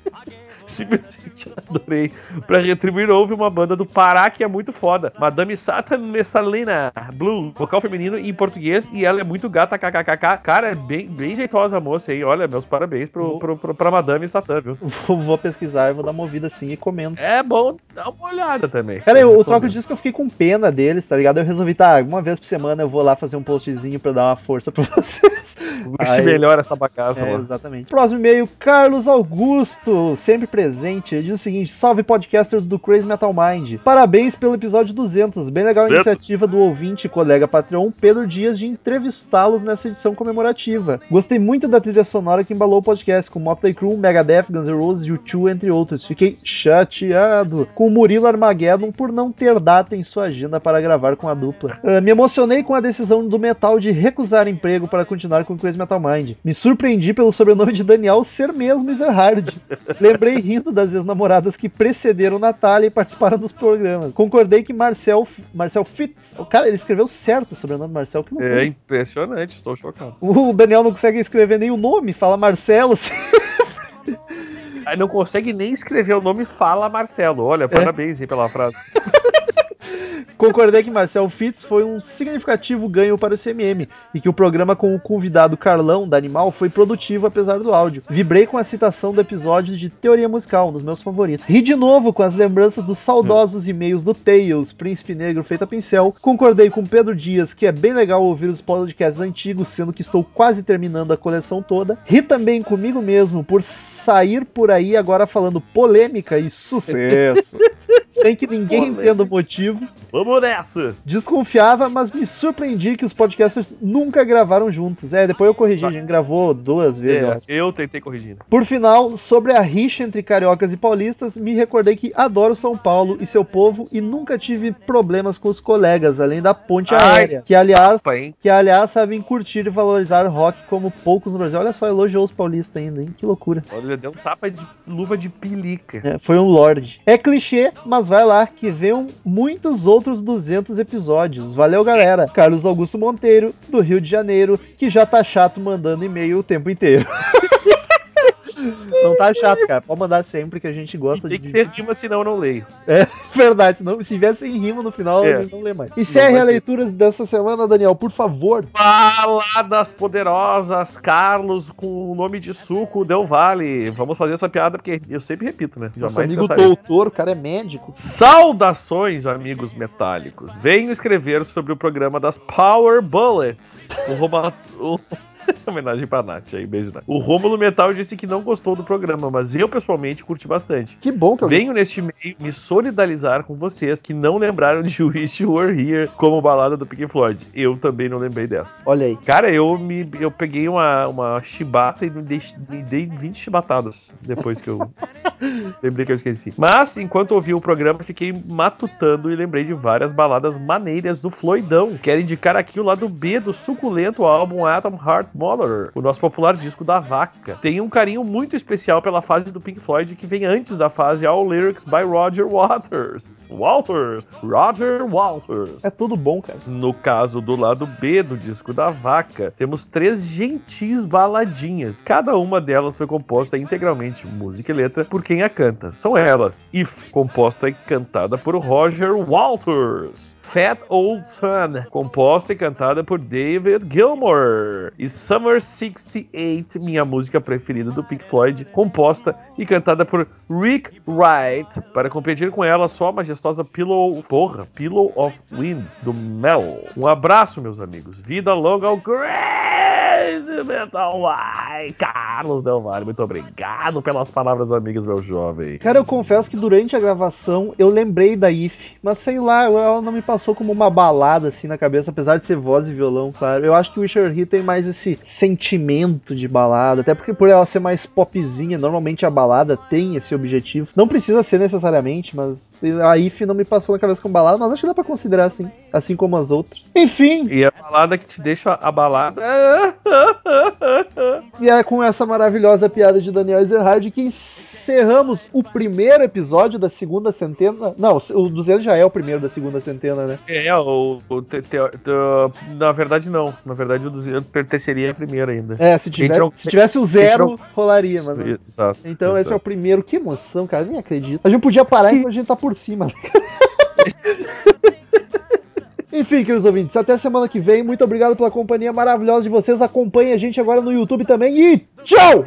Simplesmente (laughs) adorei. Pra retribuir, houve uma banda do Pará que é muito foda. Madame Satan Messalina Blue, vocal feminino em português, e ela é muito gata, kkkk. Cara, é bem, bem jeitosa a moça aí. Olha, meus parabéns pro, pro, pro, pra Madame Satan, viu? (laughs) Vou, pesquisar e vou dar uma ouvida assim e comendo. É bom dar uma olhada também. Cara, eu, o troco disso que eu fiquei com pena deles, tá ligado? Eu resolvi, tá, uma vez por semana eu vou lá fazer um postzinho pra dar uma força pra (laughs) vocês. Se Aí- melhora essa bagaça É, lá. exatamente. Próximo e-mail, Carlos Augusto, sempre presente presente. Ele diz o seguinte: Salve podcasters do Crazy Metal Mind. Parabéns pelo episódio 200. Bem legal a iniciativa do ouvinte e colega Patreon Pedro Dias de entrevistá-los nessa edição comemorativa. Gostei muito da trilha sonora que embalou o podcast, com Motley Crue, Megadeth, Guns N' Roses, U2, entre outros. Fiquei chateado com o Murilo Armageddon por não ter data em sua agenda para gravar com a dupla. Ah, me emocionei com a decisão do Metal de recusar emprego para continuar com o Crazy Metal Mind. Me surpreendi pelo sobrenome de Daniel ser mesmo Ezerhard. Lembrei rindo das ex-namoradas que precederam Natália e participaram dos programas. Concordei que Marcel, Marcel Fitz, o cara, ele escreveu certo o sobrenome Marcel, que loucura. É impressionante, estou chocado. O Daniel não consegue escrever nem o nome, fala Marcelo. assim. Aí não consegue nem escrever o nome Fala Marcelo. Olha, parabéns aí pela frase. (laughs) Concordei que Marcel Fitz foi um significativo ganho para o CMM e que o programa com o convidado Carlão da Animal foi produtivo apesar do áudio. Vibrei com a citação do episódio de Teoria Musical, um dos meus favoritos. Ri de novo com as lembranças dos saudosos e-mails do Tails, Príncipe Negro feito a pincel. Concordei com Pedro Dias que é bem legal ouvir os podcasts antigos, sendo que estou quase terminando a coleção toda. Ri também comigo mesmo por sair por aí agora falando polêmica e sucesso. (laughs) sem que ninguém Polêmica. entenda o motivo. Vamos nessa! Desconfiava, mas me surpreendi que os podcasters nunca gravaram juntos. É, depois eu corrigi, a gente gravou duas vezes. eu É, acho. eu tentei corrigir. Por final, sobre a rixa entre cariocas e paulistas, me recordei que adoro São Paulo e seu povo e nunca tive problemas com os colegas, além da ponte Ai, aérea, que aliás, opa, que aliás sabem curtir e valorizar rock como poucos no Brasil. Olha só, elogiou os paulistas ainda, hein? Que loucura. Olha, deu um tapa de luva de pelica. É, foi um lorde. É clichê, mas vai lá que venham muitos outros 200 episódios. Valeu, galera. Carlos Augusto Monteiro, do Rio de Janeiro, que já tá chato mandando e-mail o tempo inteiro. (laughs) Não tá chato, cara. Pode mandar sempre que a gente E gosta tem de. que ter rima, senão eu não leio. É (laughs) verdade, senão, se tiver sem rima no final, É. a gente não lê mais. Encerre vai a leitura dessa semana, Daniel, por favor. Baladas poderosas, Carlos com o nome de suco Del Vale. Vamos fazer essa piada porque eu sempre repito, né? Nosso Jamais amigo cansarei. doutor, o cara é médico. Saudações, amigos metálicos. Venho escrever sobre o programa das Power Bullets. O Roma... o- (laughs) Homenagem pra Nath aí, beijo, Nath. O Rômulo Metal disse que não gostou do programa, mas eu pessoalmente curti bastante. Que bom que eu Venho neste meio me solidarizar com vocês que não lembraram de (laughs) Wish You Were Here como balada do Pink Floyd. Eu também não lembrei dessa. Olha aí. Cara, eu me eu peguei uma, uma chibata e me dei, me dei 20 chibatadas depois que eu (laughs) lembrei que eu esqueci. Mas, enquanto ouvi o programa, fiquei matutando e lembrei de várias baladas maneiras do Floydão. Quero indicar aqui o lado B do suculento álbum Atom Heart O nosso popular disco da vaca. Tem um carinho muito especial pela fase do Pink Floyd que vem antes da fase All Lyrics by Roger Waters. Walters! Roger Walters. É tudo bom, cara. No caso do lado B do disco da vaca, temos três gentis baladinhas. Cada uma delas foi composta integralmente, música e letra, por quem a canta. São elas: If, composta e cantada por Roger Walters. Fat Old Sun, composta e cantada por David Gilmour. E Summer 68, minha música preferida do Pink Floyd, composta e cantada por Rick Wright. Para competir com ela, só a majestosa Pillow, porra, Pillow of Winds, do Mel. Um abraço, meus amigos. Vida longa ao Metal Ai, Carlos Del Valle, muito obrigado pelas palavras amigas, meu jovem. Cara, eu confesso que durante a gravação eu lembrei da If, mas sei lá, ela não me passou como uma balada assim na cabeça, apesar de ser voz e violão, claro. Eu acho que o Wisher He tem mais esse sentimento de balada, até porque por ela ser mais popzinha, normalmente a balada tem esse objetivo. Não precisa ser necessariamente, mas a If não me passou na cabeça como balada, mas acho que dá pra considerar assim, assim como as outras. Enfim, E a balada que te deixa abalada. (laughs) E é com essa maravilhosa piada de Daniel Ezerhard que encerramos o primeiro episódio da segunda centena. Não, o 200 já é o primeiro da segunda centena, né? É, o, o te- te- te- na verdade não. Na verdade o 200 pertenceria à primeira ainda. É, se, tiver, não- se tivesse o zero, não- rolaria, mas. não. Exato. Então esse é o exato. primeiro. Que emoção, cara, nem acredito. A gente podia parar enquanto a gente tá por cima. (laughs) Enfim, queridos ouvintes, até semana que vem. Muito obrigado pela companhia maravilhosa de vocês. Acompanhe a gente agora no YouTube também e tchau!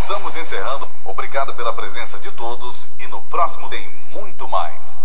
Estamos encerrando. Obrigado pela presença de todos e no próximo tem muito mais.